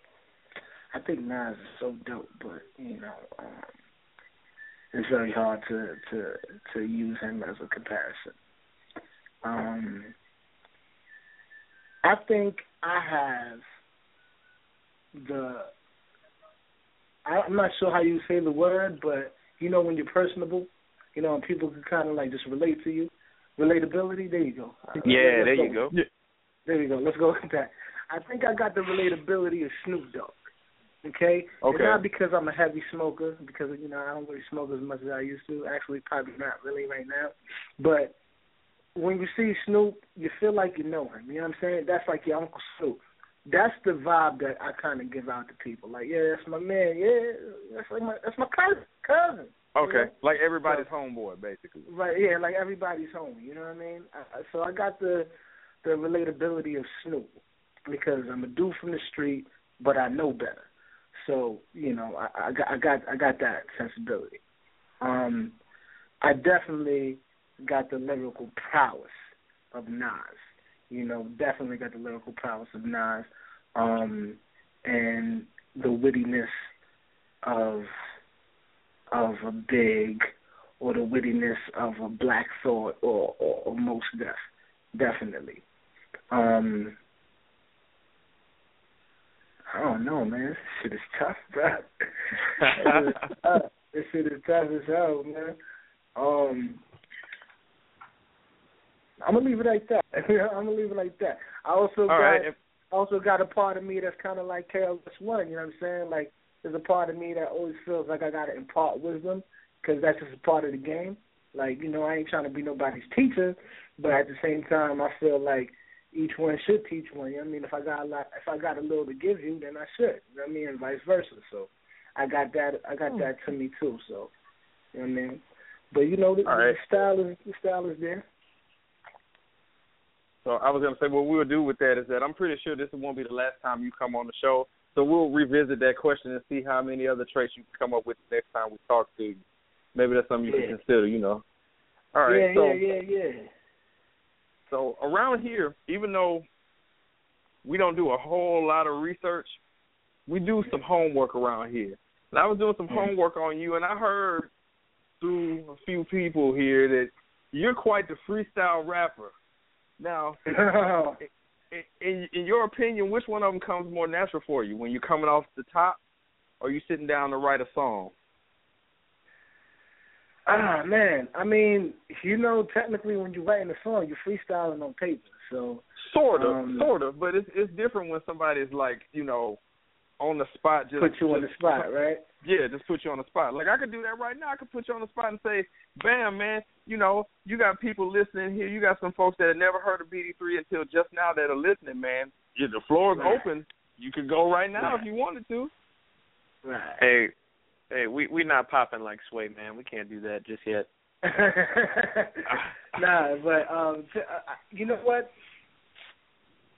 I think Nas is so dope, but you know, um, it's very hard to to to use him as a comparison. Um, I think I have the. I'm not sure how you say the word, but you know when you're personable, you know, and people can kind of like just relate to you. Relatability. There you go. Yeah, there you go. There you go. Let's go with that. I think I got the relatability of Snoop Dogg. Okay? Okay. It's not because I'm a heavy smoker, because you know I don't really smoke as much as I used to. Actually, probably not really right now. But when you see Snoop, you feel like you know him. You know what I'm saying? That's like your Uncle Snoop. That's the vibe that I kind of give out to people. Like, yeah, that's my man. Yeah, that's like my that's my cousin. Cousin. Okay, you know? like everybody's so, homeboy, basically. Right. Yeah, like everybody's home. You know what I mean? I, so I got the the relatability of Snoop because I'm a dude from the street, but I know better. So you know, I, I got I got I got that sensibility. Um, I definitely got the lyrical prowess of Nas. You know, definitely got the lyrical prowess of Nas, um, and the wittiness of of a big or the wittiness of a black thought or, or, or Mos Def. Definitely. Um I don't know, man. This shit is tough, bro. this shit is tough as hell, man. Um I'm gonna leave it like that. I'm gonna leave it like that. I also All got right. also got a part of me that's kind of like KRS One. You know what I'm saying? Like there's a part of me that always feels like I gotta impart wisdom because that's just a part of the game. Like you know, I ain't trying to be nobody's teacher, but at the same time, I feel like each one should teach one. You know what I mean? If I got a lot, if I got a little to give you, then I should. You know what I mean? And vice versa. So I got that. I got hmm. that to me too. So you know what I mean? But you know, the, right. the style is the style is there. So I was gonna say what we'll do with that is that I'm pretty sure this won't be the last time you come on the show. So we'll revisit that question and see how many other traits you can come up with the next time we talk to you. Maybe that's something you Yeah. can consider, you know. All right. yeah, so yeah, yeah, yeah. so around here, even though we don't do a whole lot of research, we do some homework around here. And I was doing some mm-hmm. homework on you, and I heard through a few people here that you're quite the freestyle rapper. Now, in, in, in your opinion, which one of them comes more natural for you? When you're coming off the top, or you sitting down to write a song? Ah man, I mean, you know, technically when you're writing a song, you're freestyling on paper. So Sort of, Um, sort of, but it's it's different when somebody's like, you know, on the spot. Just put you on the spot, right? Yeah, just put you on the spot. Like I could do that right now. I could put you on the spot and say, "Bam, man, you know, you got people listening here. You got some folks that have never heard of BD3 until just now that are listening, man. Yeah, the floor is Right. open. You could go right now Right. if you wanted to." Right. Hey, hey, we we not popping like Sway, man. We can't do that just yet. nah, but um, t- uh, uh, you know what?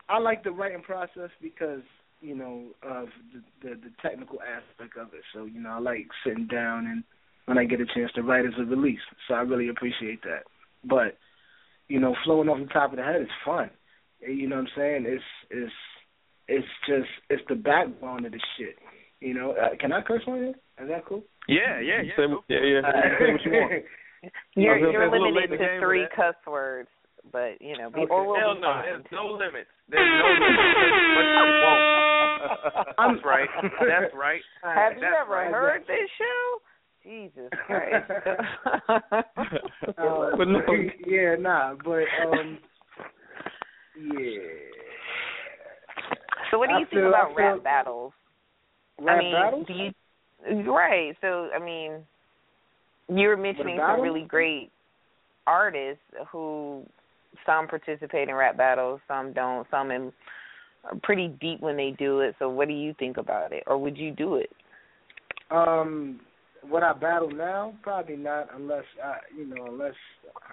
I like the writing process because you know of the, the the technical aspect of it. So you know, I like sitting down and when I get a chance to write as a release. So I really appreciate that. But you know, flowing off the top of the head is fun. You know what I'm saying? It's it's it's just it's the backbone of the shit. You know, uh, can I curse on Is that cool? Yeah, yeah, yeah. Say, yeah, yeah. Say what you want. You're, I was gonna say you're it's a little limited late in the to three that. cuss words, but you know, Okay. or we'll Hell be no, fine. there's no limits. There's no limits. I'm- That's right. That's right. Have you ever right. heard this show? Jesus Christ. Uh, But no. yeah, nah, but um, yeah. so what do I you think feel- about feel- rap battles? Rap I mean, battles? do you right? So I mean, you were mentioning some really great artists who some participate in rap battles, some don't. Some in, are pretty deep when they do it. So what do you think about it, or would you do it? Um, would I battle now? Probably not, unless I, you know, unless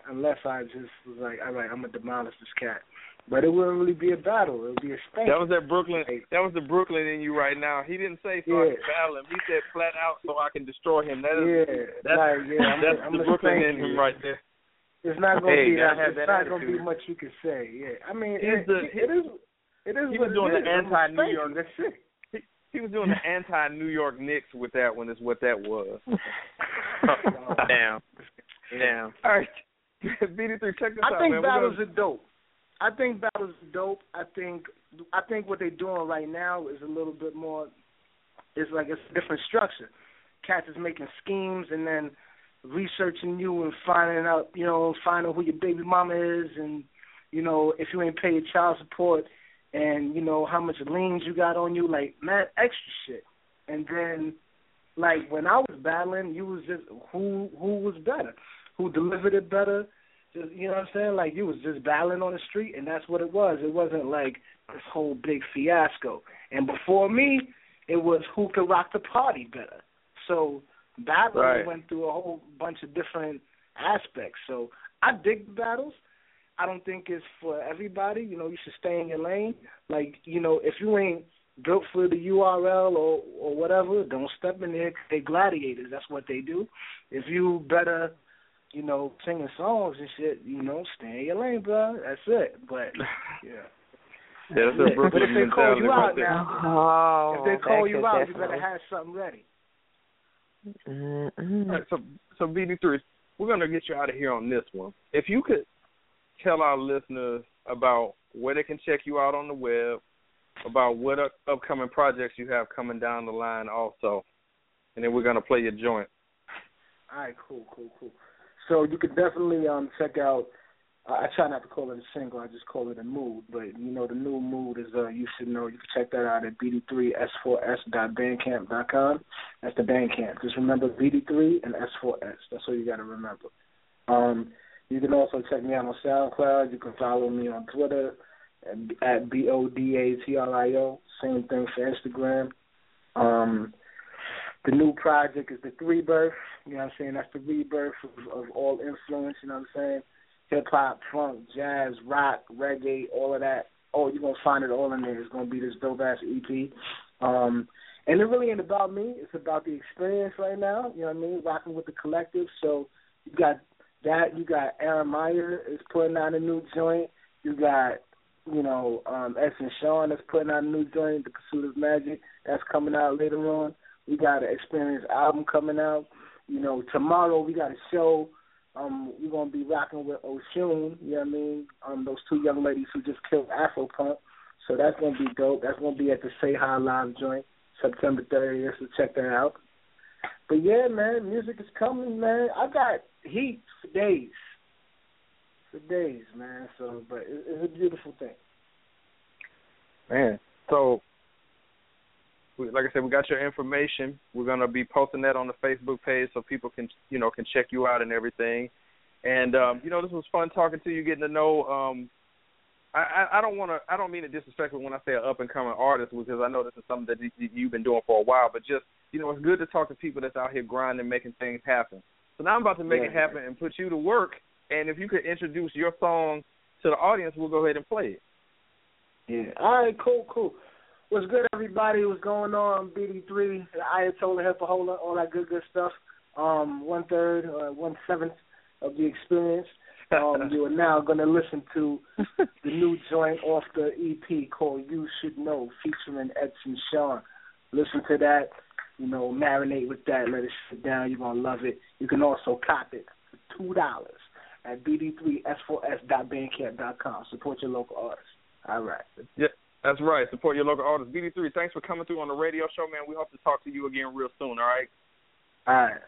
unless I just was like, all right, I'm gonna demolish this cat. But it wouldn't really be a battle. It would be a spank. That was that Brooklyn. That was the Brooklyn in you right now. He didn't say so I can battle him. He said flat out so I can destroy him. That is, Yeah, that's, like, yeah, I'm- that's I'm the Brooklyn in him you. right there. It's not gonna Hey, be gotta that. It's that not gonna be much you can say. Yeah, I mean, He's it, the- it is. It is He was doing the anti New York. That's it. He, he was doing the anti New York Knicks with that one. Is what that was. Damn. Damn. All right. BD3, check this I out, think man. Battles gonna- are dope. I think battles are dope. I think I think what they're doing right now is a little bit more. It's like it's a different structure. Cats is making schemes and then researching you and finding out, you know, finding out who your baby mama is and you know if you ain't pay your child support and you know how much liens you got on you, like man, extra shit. And then like when I was battling, you was just who who was better, who delivered it better. Just, you know what I'm saying? Like you was just battling on the street, and that's what it was. It wasn't like this whole big fiasco. And before me, it was who could rock the party better. So battling Right. went through a whole bunch of different aspects. So I dig the battles. I don't think it's for everybody. You know, you should stay in your lane. Like, you know, if you ain't built for the URL or or whatever, don't step in there. 'cause They gladiators. That's what they do. If you better, you know, singing songs and shit, you know, stay in your lane, bro. That's it. But yeah. Yeah, that's a Brooklyn but if they call you out now, Oh, if they call you could out, you better have something ready. All right, so so BD3, we're gonna get you out of here on this one. If you could tell our listeners about where they can check you out on the web, about what up, upcoming projects you have coming down the line, also, and then we're gonna play your joint. All right, cool, cool, cool. So you can definitely um check out. I try not to call it a single. I just call it a mood. But you know, the new mood is uh you should know. You can check that out at bd3s4s.bandcamp.com. That's the Bandcamp. Just remember BD3 and S4S. That's all you got to remember. Um, you can also check me out on SoundCloud. You can follow me on Twitter at, b o d a t r i o. Same thing for Instagram. Um, the new project is the Three Birth. You know what I'm saying? That's the rebirth of, of all influence. You know what I'm saying? Hip hop, funk, jazz, rock, reggae, all of that. Oh, you're gonna find it all in there. It's gonna be this dope ass EP. Um, and it really ain't about me. It's about the experience right now. You know what I mean? Rocking with the collective. So you got that. You got Aaron Meyer is putting out a new joint. You got you know um, Edson Sean that's putting out a new joint. The Pursuit of Magic that's coming out later on. We got an Experience album coming out. You know tomorrow we got a show. Um, we're gonna be rocking with Oshun, you know what I mean? Um, those two young ladies who just killed Afro Punk. So that's gonna be dope. That's gonna be at the Say Hi Live joint, September thirtieth, so check that out. But yeah, man, music is coming, man. I got heat for days. For days, man. So but it's a beautiful thing. Man, so like I said, we got your information. We're gonna be posting that on the Facebook page so people can you know can check you out and everything. And um, you know, this was fun talking to you, getting to know. Um, I, I, don't want to. I don't mean it disrespectful when I say an up and coming artist because I know this is something that you, you've been doing for a while. But just you know, it's good to talk to people that's out here grinding, making things happen. So now I'm about to make yeah. it happen and put you to work. And if you could introduce your song to the audience, we'll go ahead and play it. Yeah. All right. Cool. Cool. What's good, everybody? What's going on? BD3, Ayatollah Hepahola, all that good, good stuff. Um, one third, uh, one seventh of the experience. Um, you are now going to listen to the new joint off the EP called "You Should Know," featuring Edson Sean. Listen to that you know, marinate with that, let it sit down. You're gonna love it. You can also cop it for two dollars at bd3s4s.bandcamp.com. Support your local artists. All right. Yeah, that's right. Support your local artists. BD3, thanks for coming through on the radio show, man. We hope to talk to you again real soon. All right. All right.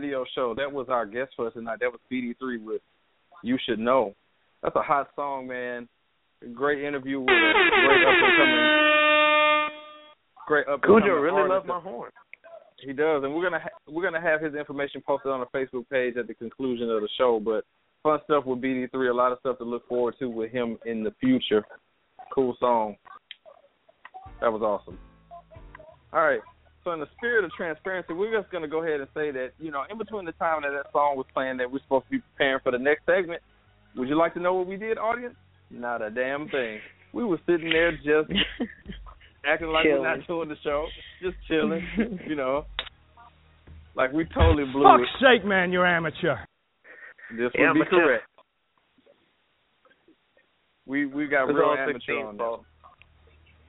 Radio show. That was our guest for us tonight. That was BD3 with "You Should Know." That's a hot song, man. Great interview with a great up and coming, great up and coming really loves my horn. He does, and we're gonna ha- we're gonna have his information posted on the Facebook page at the conclusion of the show. But fun stuff with BD3, a lot of stuff to look forward to with him in the future. Cool song. That was awesome. All right. So in the spirit of transparency, we're just gonna go ahead and say that you know, in between the time that that song was playing, that we're supposed to be preparing for the next segment. Would you like to know what we did, audience? Not a damn thing. We were sitting there just acting like we're not doing the show, just chilling, you know. Like we totally blew Fuck's it. sake, man, you're amateur. This Yeah, would be correct. We we got real amateur on fault. that.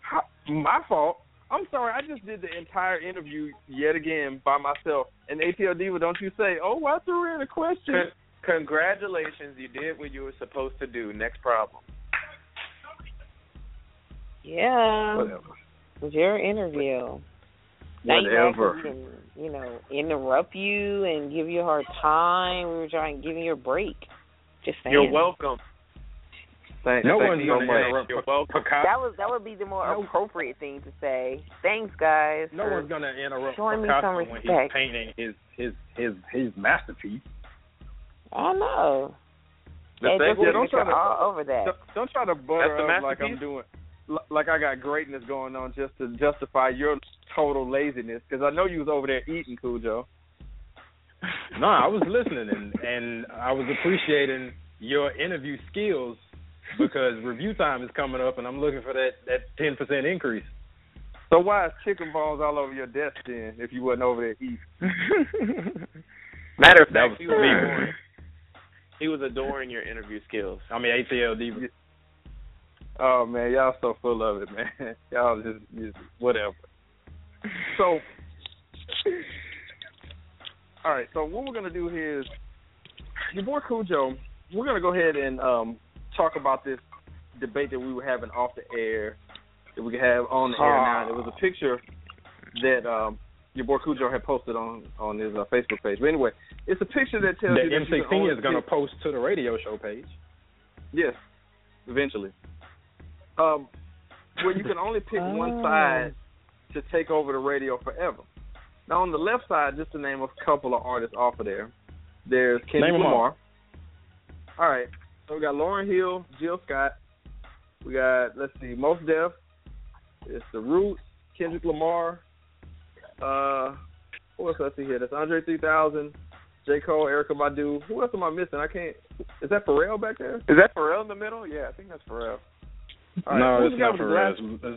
How, my fault. I'm sorry. I just did the entire interview yet again by myself. And ATL Diva, don't you say, "Oh, I threw in a question." Con- congratulations, you did what you were supposed to do. Next problem. Yeah. Whatever. It was your interview. Now you know, Whatever. can, you know, interrupt you and give you a hard time. We were trying to give you a break. Just saying. You're welcome. Thank, No thank one's you gonna interrupt You're Picasso. That was that would be the more No. appropriate thing to say. Thanks, guys. No one's gonna interrupt showing me Picasso some when he's respect. painting his his his his masterpiece. I know. The thing- just yeah, don't try to all over that. don't, don't try to butter up like I'm doing, like I got greatness going on just to justify your total laziness. Because I know you was over there eating, Cujo. No, I was listening and and I was appreciating your interview skills because review time is coming up and I'm looking for that that ten percent increase. So why is chicken bones all over your desk then? If you wasn't over there eating. Matter of That fact, was he was adoring, he was adoring your interview skills. I mean ATL Diva. Oh man, y'all so full of it, man. Y'all just, just whatever. So, all right. So what we're gonna do here is, your boy Cujo. We're gonna go ahead and um talk about this debate that we were having off the air that we could have on the air now. There was a picture that um your boy Cujo had posted on on his uh, Facebook page. But anyway, it's a picture that tells you that you M16 only is gonna post to the radio show page. Yes, eventually. Um, where you can only pick one side to take over the radio forever. Now on the left side, just to name a couple of artists off of there, there's Kendrick Name. Lamar. All right, so we got Lauryn Hill, Jill Scott. We got let's see, Mos Def. It's the Roots, Kendrick Lamar. Uh, who else I see here? That's Andre 3000, J Cole, Erykah Badu. Who else am I missing? I can't. Is that Pharrell back there? Is that Pharrell in the middle? Yeah, I think that's Pharrell. All right, no, who's it's the guy not with the for.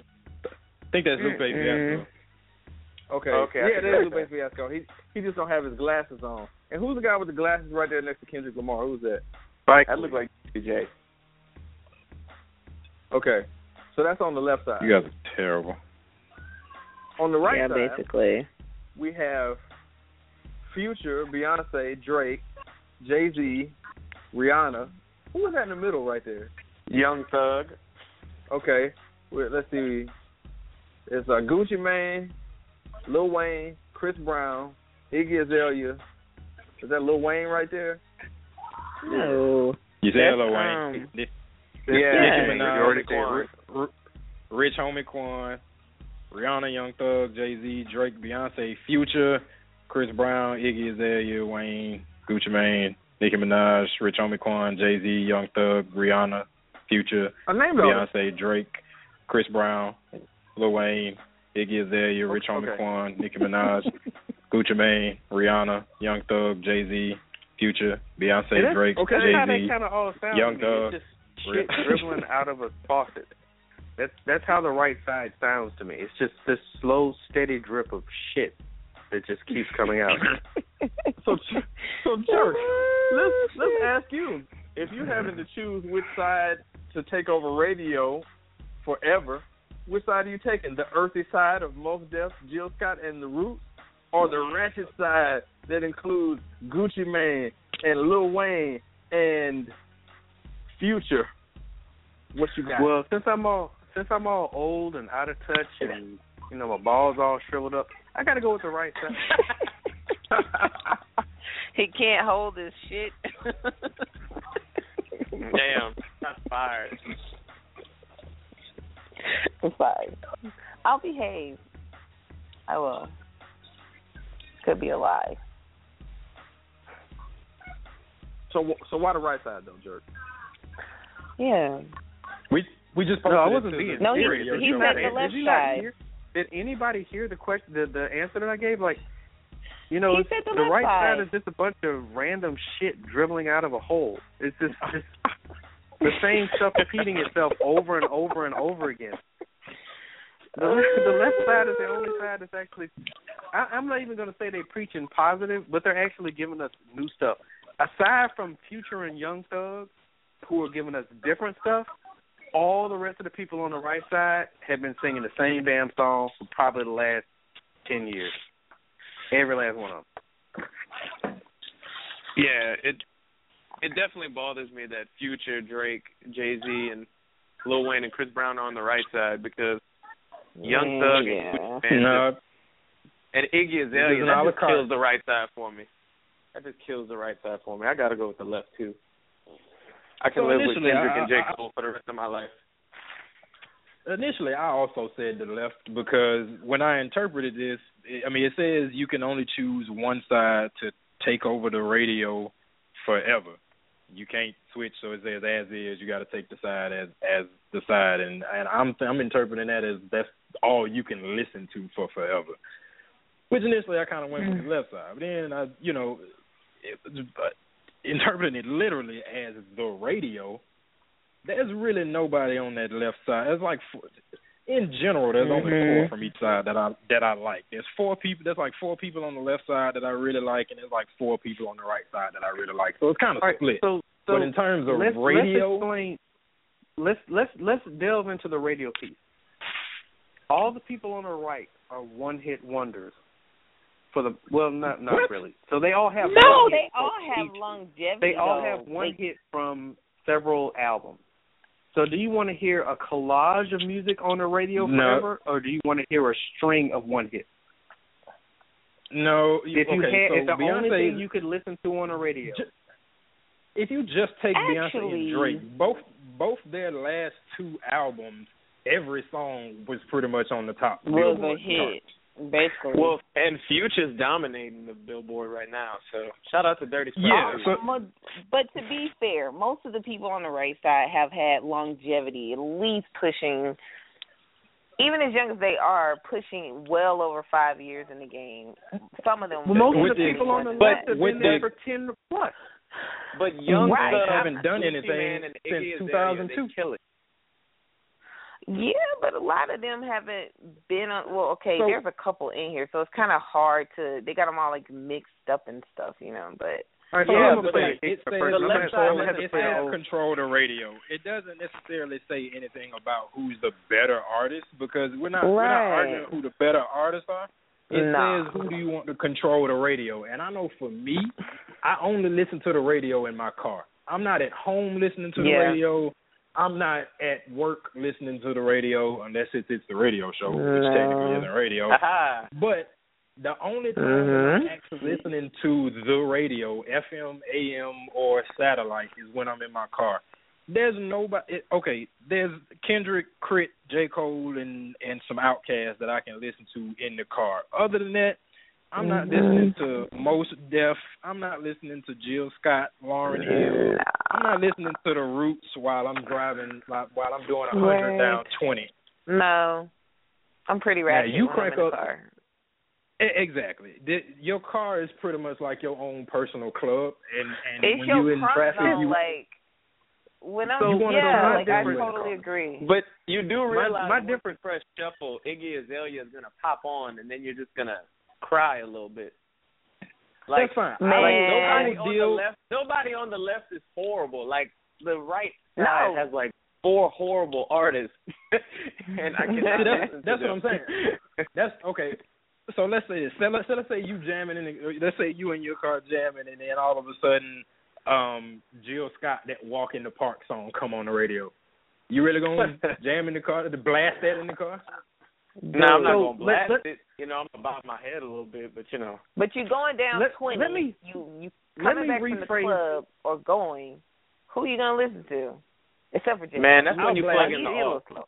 I think that's Lupe Mm-hmm. Fiasco. Okay. Okay, I Yeah, can that is see Lupe Fiasco. He he just don't have his glasses on. And who's the guy with the glasses right there next to Kendrick Lamar? Who's that? Spike. That looked like DJ. Okay. So that's on the left side. You guys are terrible. On the right yeah, side, basically. we have Future, Beyonce, Drake, Jay Z, Rihanna. Who is that in the middle right there? Young Thug. Okay. Well, let's see. It's uh, Gucci Mane, Lil Wayne, Chris Brown, Iggy Azalea. Is that Lil Wayne right there? No. You That's, hello, Wayne. um, Yeah. Nicki Minaj, already there, Quan. Ri- Ri- Rich Homie Quan, Rihanna, Young Thug, Jay Z, Drake, Beyonce, Future, Chris Brown, Iggy Azalea, Wayne, Gucci Mane, Nicki Minaj, Rich Homie Quan, Jay Z, Young Thug, Rihanna, Future, I named all. Beyonce, Drake, Chris Brown, Lil Wayne, Iggy Azalea, Rich Homie Okay. Quan, Nicki Minaj, Gucci Mane, Rihanna, Young Thug, Jay Z, Future, Beyonce, Hey, Drake, okay, Jay Z, kind of all sound. Young. Thug. It's just shit dribbling out of a faucet. That's that's how the right side sounds to me. It's just this slow, steady drip of shit that just keeps coming out. so, so Jerk, let's let's ask you if you're having to choose which side to take over radio forever. Which side are you taking? The earthy side of Mos Def, Jill Scott, and the Roots, or the ratchet side that includes Gucci Mane and Lil Wayne and Future? What you got? Well, since I'm all since I'm all old and out of touch and you know my balls all shriveled up, I got to go with the right side. he can't hold his shit. Damn, that's fired. Fine. I'll behave. I will. Could be a lie. So, so why the right side though, Jerk? Yeah. We we just no, I wasn't it to being the No, he- serious. he Did said the left did side. hear- Did anybody hear the question, the, the answer that I gave? Like, you know, He said the left right side. is just a bunch of random shit dribbling out of a hole. It's just, just the same stuff repeating itself over and over and over again. The, the left side is the only side that's actually. I, I'm not even going to say they're preaching positive, but they're actually giving us new stuff. Aside from Future and Young Thug, who are giving us different stuff, all the rest of the people on the right side have been singing the same damn song for probably the last ten years. Every last one of them. Yeah, it it definitely bothers me that Future, Drake, Jay Z, and Lil Wayne and Chris Brown are on the right side because Young Thug yeah. and Gucci Mane No, and Iggy Azalea that just kills the right side for me. That just kills the right side for me. I got to go with the left too. I can So live with initially, Kendrick I- and J I- Cole for the rest of my life. initially I also said the left because when I interpreted this, I mean it says you can only choose one side to take over the radio forever. You can't switch, so it says as is. You got to take the side as as the side, and and I'm I'm interpreting that as that's all you can listen to for forever. Which initially I kind of went with mm-hmm. the left side, but then I you know, it, but interpreting it literally as the radio, there's really nobody on that left side. It's like four, in general, there's only Mhm. four from each side that I that I like. There's four people. There's like four people on the left side that I really like, and there's like four people on the right side that I really like. So it's kind of All right, split. so, so but in terms of let's, radio, let's explain. Let's let's let's delve into the radio piece. All the people on the right are one-hit wonders. For the well, not not What? really. So they all have No, one they all have each. longevity. They all though. have one They- hit from several albums. So do you want to hear a collage of music on the radio No. forever, or do you want to hear a string of one hit? no. If you okay, had, so if the only thing you could listen to on the radio, Ju- if you just take Beyonce and Drake, both both their last two albums, every song was pretty much on the top. was a hit, chart. Basically. Well, and Future's dominating the Billboard right now. So shout out to Dirty Sprite. Yeah, so- but to be fair, most of the people on the right side have had longevity, at least pushing, even as young as they are, pushing well over five years in the game. Some of them. well, most of the the- people on the but left have been there for ten plus. But Young Right. Haven't done anything since 2002. They kill it. Yeah, but a lot of them haven't been on. Well, okay, So- there's a couple in here, so it's kind of hard to. They got them all like mixed up and stuff, you know. But All right, So so I'm I'm gonna gonna play play it the says first. I'm left gonna- side I'm control, gonna have to it play the says control the radio. It doesn't necessarily say anything about who's the better artist because we're not we're not Right. arguing who the better artists are. It Nah. says who do you want to control the radio, and I know for me, I only listen to the radio in my car. I'm not at home listening to the Yeah. radio. I'm not at work listening to the radio unless it's it's the radio show, which No. technically isn't radio. Aha. But the only time Mhm. I'm actually listening to the radio, FM, AM, or satellite, is when I'm in my car. There's nobody. Okay, there's Kendrick, Crit, J. Cole, and and some Outcasts that I can listen to in the car. Other than that, I'm not Mhm. listening to Mos Def. I'm not listening to Jill Scott, Lauryn Hill. I'm not listening to the Roots while I'm driving, like, while I'm doing a hundred Right. down twenty. no, I'm pretty Now, ratchet you crank I'm in the up- car. Exactly. The, your car is pretty much like your own personal club, and and It's when your you in traffic, though, you like when I'm So you yeah, like I totally agree. But you do My- realize my once difference- you press shuffle, Iggy Azalea is gonna pop on, and then you're just gonna cry a little bit. Like, That's fine. like Man. nobody I on the left, nobody on the left is horrible. Like the right No. side has like four horrible artists, and I can See, cannot that's to that's what. I'm saying. That's okay. So let's say this. So let's, so let's say you jamming in. The, let's say you in your car jamming, and then all of a sudden, um, Jill Scott that "Walk in the Park" song come on the radio. You really gonna jam in the car to blast that in the car? No, I'm not So, gonna blast let- let- it. You know, I'm gonna bob my head a little bit, but you know. But you're going down Let- twenty. let me- you you let coming me back from the rephrase- club or going. Who are you gonna listen to? Except for Jay. Man, that's You when you blast- plug in the he- he a little off. slow.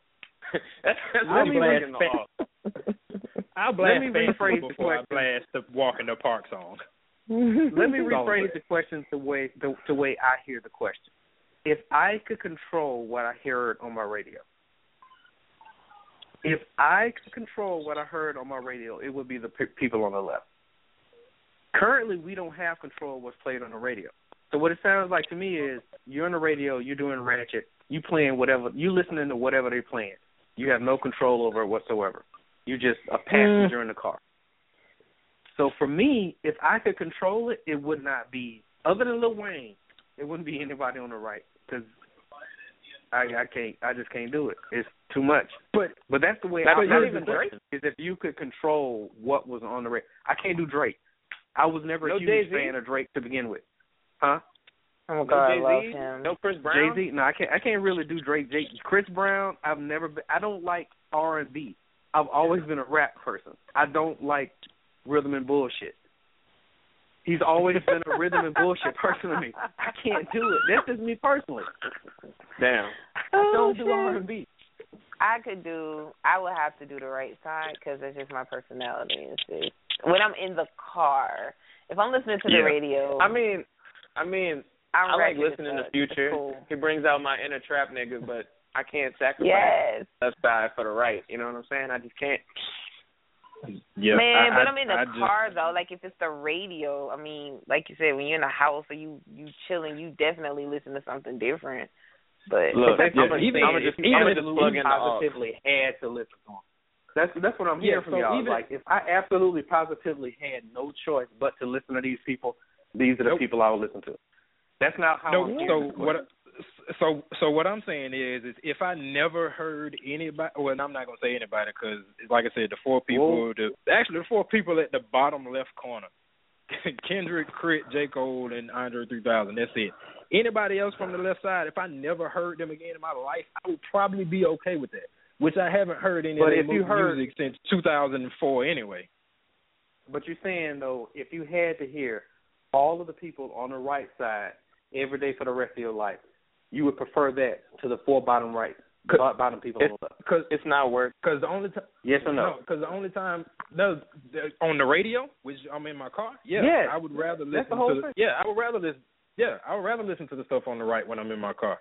that's that's I'll when you plug in the fat- I'll blast me rephrase the before I question. blast the "Walk in the Park" song. Let me rephrase the question the way the, the way I hear the question. If I could control what I heard on my radio, if I could control what I heard on my radio, it would be the pe- people on the left. Currently, we don't have control of what's played on the radio. So what it sounds like to me is you're on the radio, you're doing ratchet, you playing whatever, you listening to whatever they're playing. You have no control over it whatsoever. You're just a passenger in the car. So for me, if I could control it, it would not be other than Lil Wayne. It wouldn't be anybody on the right because I I can't I just can't do it. It's too much. But but that's the way That's I not not even even Drake is if you could control what was on the radio. I can't do Drake. I was never No a huge Jay-Z? fan of Drake to begin with. Huh? Oh No God, I love Jay-Z, him. no Chris Brown. Jay Z? No, I can't. I can't really do Drake. Jay, Chris Brown. I've never. Been, I don't like R and B. I've always been a rap person. I don't like rhythm and bullshit. He's always been a rhythm and bullshit person to me. I can't do it. That's just me personally. Damn. I don't oh, do Oh, shit. R and B. I could do. I would have to do the right side because it's just my personality. It's just when I'm in the car. If I'm listening to the Yeah. radio, I mean, I mean, I'm I like listening to fuck. Future. It's cool. He brings out my inner trap nigga, but I can't sacrifice Yes, left side for the right. You know what I'm saying? I just can't. yeah, man. I, but I, I'm in the I just, car though. Like if it's the radio, I mean, like you said, when you're in the house or you you chilling, you definitely listen to something different. But Look, That's I'm the gonna thing. just, I'm just, Even I'm gonna if just you plug in the positively had to listen to him. That's that's what I'm Yeah, hearing from so y'all. even- like if I absolutely positively had no choice but to listen to these people, these are the Nope. people I would listen to. That's not how No, I'm so what? So so what I'm saying is, is if I never heard anybody, well, I'm not gonna say anybody because, like I said, the four people, the actually the four people at the bottom left corner, Kendrick, Crit, J Cole, and Andre 3000. That's it. Anybody else from the left side, if I never heard them again in my life, I would probably be okay with that. Which I haven't heard any But of if their you mu- heard- music since 2004 anyway. But you're saying though, if you had to hear all of the people on the right side every day for the rest of your life, you would prefer that to the four bottom right, bottom people on. Because It's not worth. Because the only time, Yes or no? Because the only time, no, the- on the radio, which I'm in my car. Yeah, Yes. I would rather listen That's the whole to. thing. Yeah, I would rather listen. Yeah, I would rather listen to the stuff on the right when I'm in my car.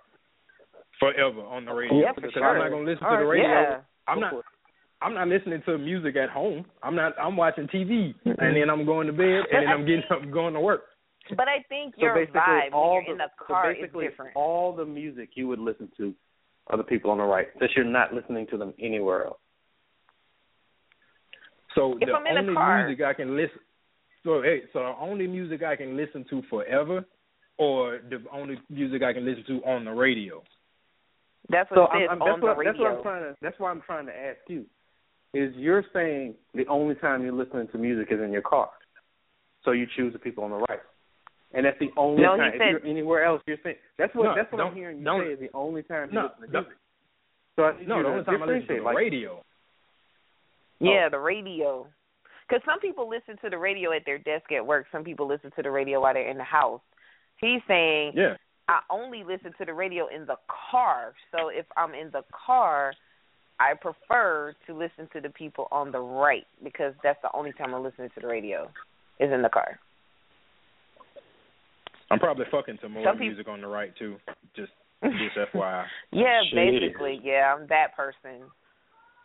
Forever on the radio Yeah, for because sure. I'm not gonna listen All to the right, radio. yeah. I'm not. I'm not listening to music at home. I'm not. I'm watching TV and then I'm going to bed and then I'm getting up and going to work. but I think your basically, vibe all when you're in the so car is different. all the music you would listen to are the people on the right, that you're not listening to them anywhere else. So If the I'm in a only car- music I can listen. So hey, so the only music I can listen to forever, or the only music I can listen to on the radio. That's So what I'm, I'm, on that's the radio. that's what I'm trying to that's why I'm trying to ask you. Is you're saying the only time you're listening to music is in your car, so you choose the people on the right, and that's the only No, he time. If you're anywhere else, you're saying that's what No, that's what I'm hearing you don't- say is the only time you No, listen to don't- music. So I need No, you the only time I listen to differentiate, the like, radio. Yeah, oh. the radio. Because some people listen to the radio at their desk at work. Some people listen to the radio while they're in the house. He's saying, Yeah. I only listen to the radio in the car. So if I'm in the car, I prefer to listen to the people on the right because that's the only time I'm listening to the radio is in the car. I'm probably fucking to more Some peop- music on the right too. Just just FYI. Yeah, Shit. basically. Yeah, I'm that person.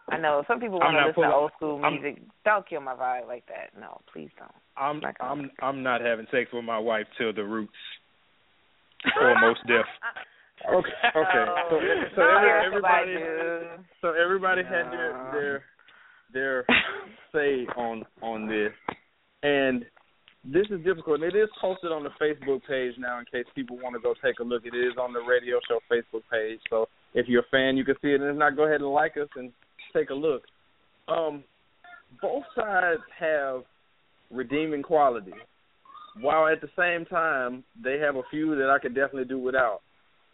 I know some people want to not listen to old school I'm- music. don't kill my vibe like that. No, please don't. I'm Not gonna- I'm I'm not having sex with my wife till the roots or Mos Def. Okay. Okay. So, so every, everybody, so everybody had their their their say on on this, and this is difficult. And it is posted on the Facebook page now, in case people want to go take a look. It is on the radio show Facebook page. So if you're a fan, you can see it. And if not, go ahead and like us and take a look. Um, both sides have redeeming qualities, while at the same time they have a few that I could definitely do without.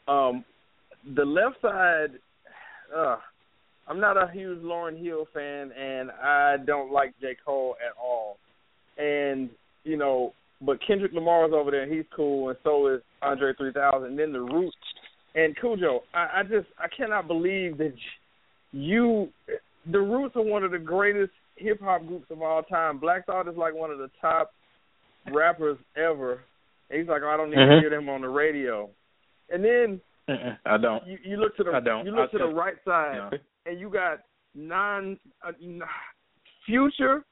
Um, the left side, uh, I'm not a huge Lauryn Hill fan, and I don't like J. Cole at all. And you know, but Kendrick Lamar's over there, and he's cool, and so is Andre 3000. And then the Roots and Cujo. I, I just I cannot believe that you. The Roots are one of the greatest hip hop groups of all time. Black Thought is like one of the top rappers ever. And he's like, oh, I don't need Mhm. Mm-hmm. to hear them on the radio. And then Mm-mm, I don't. you, you look to the I don't. you look I to the right side, No. and you got non uh, future.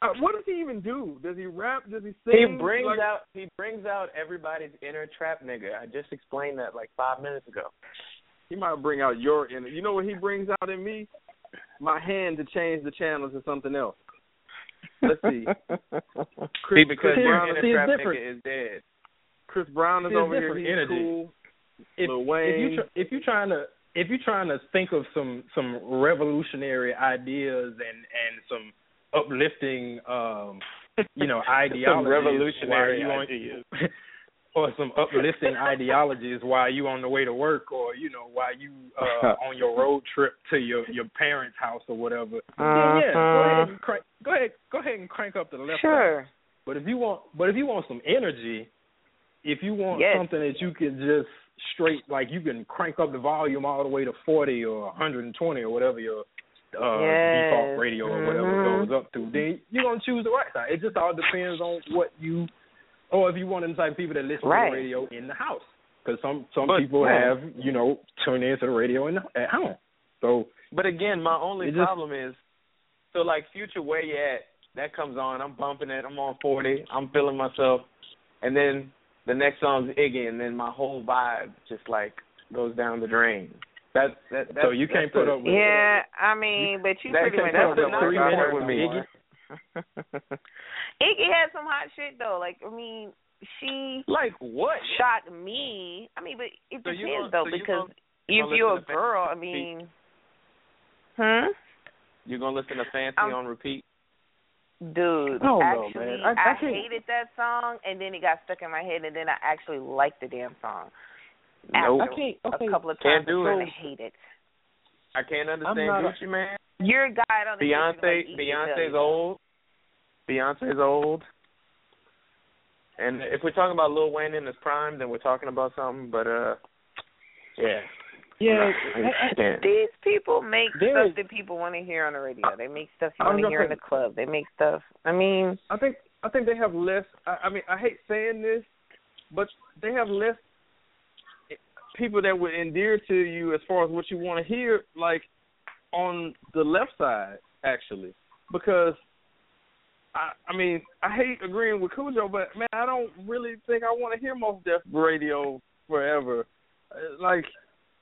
Uh, what does he even do? Does he rap? Does he sing? He brings Like- out he brings out everybody's inner trap nigga. I just explained that like five minutes ago. He might bring out your inner. You know what he brings out in me? My hand to change the channel to something else. Let's see. Chris, See, because Chris your Brown, inner is, trap different. nigga is dead. Chris Brown is See, over here. He's energy. cool. if, Lil if Wayne. you tr- if you're trying to if you're trying to think of some some revolutionary ideas and and some uplifting um you know ideologies revolutionary you on- ideas. or some uplifting ideologies while you on the way to work or you know while you uh on your road trip to your your parents house or whatever then yeah go ahead and crank go ahead go ahead and crank up the left. Sure. But if you want, but if you want some energy, if you want Yes. something that you can just straight, like you can crank up the volume all the way to forty or 120 or whatever your uh, Yes. default radio or whatever Mhm. goes up to, then you're gonna choose the right side. It just all depends on what you, or if you one of the type of people that listen Right. to the radio in the house, because some some But- people yeah. have you know tune into the radio in the, at home. So But again, my only It just- problem is so like future where you at, that comes on, I'm bumping it, I'm on forty, I'm feeling myself and then the next song's Iggy and then my whole vibe just like goes down the drain. That that that's, so you can't that's put up with Yeah, I mean, but you that pretty much can't put up with three minutes with me. Iggy Iggy had some hot shit though. Like I mean, she like what shocked me. I mean, but it So depends gonna- though so because gonna- if you're a girl, I mean, hmm. You're gonna listen to Fancy Um, on repeat? Dude, I don't actually, man. I- I can't- hated that song, and then it got stuck in my head, and then I actually liked the damn song. Nope. After I can't- I a can't- couple of can't times, do I it. kind hate it. I can't understand not a- Gucci Mane. You're a guy I don't think Beyonce you like Iggy, tell Beyonce's old. Beyonce's old. And if we're talking about Lil Wayne in his prime, then we're talking about something. But uh, yeah, Yeah, I can't. These people make There stuff that people want to hear on the radio. They make stuff you want to gonna hear in the club. They make stuff. I mean, I think I think they have less. I, I mean, I hate saying this, but they have less people that would endear to you as far as what you want to hear, like on the left side, actually, because I, I mean, I hate agreeing with Cujo, but man, I don't really think I want to hear Mos Def radio forever. Uh, Like,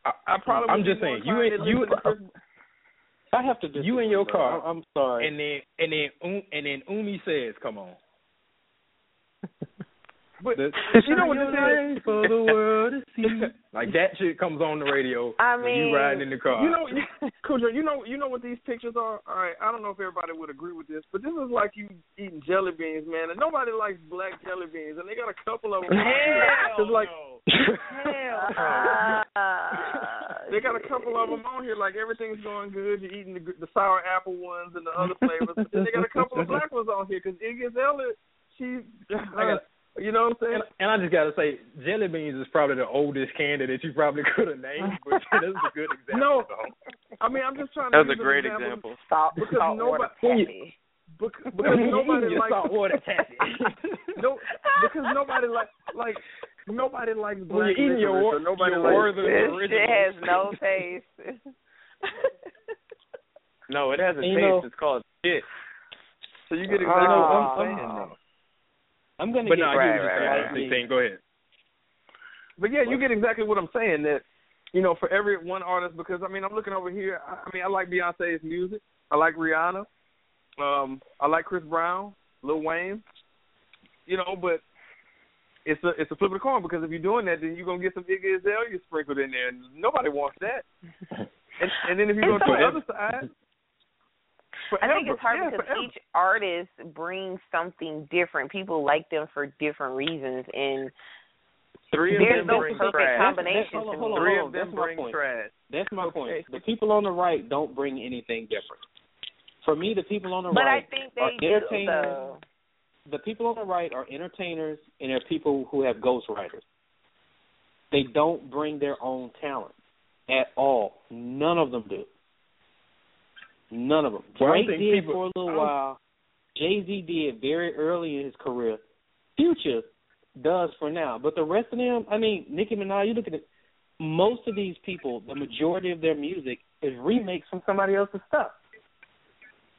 I, I probably. I'm just saying, you inclined in to you listen I have to you in your bro. car. I'm sorry. And then and then um, and then Umi says, "Come on." But The- you know what this is? for the world to see. Like that shit comes on the radio I when mean, you riding in the car. You know, you, you know, you know what these pictures are. All right, I don't know if everybody would agree with this, but this is like you eating jelly beans, man. And nobody likes black jelly beans, and they got a couple of them. Hell It's like uh, they got a couple of them on here. Like everything's going good. You're eating the, the sour apple ones and the other flavors. But then they got a couple of black ones on here because Iggy Azalea, she, I got- you know what I'm saying? And, and I just gotta say, jelly beans is probably the oldest candy that you probably could have named, but that's a good example. No. though. I mean, I'm just trying to. That was a use an great example. example. salt, Because salt water nobody- taffy. Because, because nobody Your likes saltwater taffy. no, because nobody like like nobody likes When black you're eating your licorice, or nobody your likes Werther's This original. shit has no taste. No, it has a You taste. know- it's called shit. So you get exactly what Uh, I'm saying. though. I'm gonna But get no, I Right, get what right, saying. right. Big thing. Go ahead. But yeah, you get exactly what I'm saying. That you know, for every one artist, because I mean, I'm looking over here. I, I mean, I like Beyonce's music. I like Rihanna. Um, I like Chris Brown, Lil Wayne. You know, but it's a it's a flip of the coin because if you're doing that, then you're gonna get some Iggy Azalea sprinkled in there, and nobody wants that. and, and then if you go to the other side, forever, I think it's hard yeah, because forever. each artist brings something different. People like them for different reasons, and Three of there's them no bring perfect trash. combination Hold on, hold on, Three hold of them That's my bring point. trash. That's my point. The people on the right don't bring anything different. For me, the people on the But right I think are they do entertainers. though. The people on the right are entertainers, and they're people who have ghostwriters. They don't bring their own talent at all. None of them do. None of them. Well, Drake did people- for a little while. Jay Z did very early in his career. Future does for now, but the rest of them, I mean, Nicki Minaj. You look at it. Most of these people, the majority of their music is remakes from somebody else's stuff.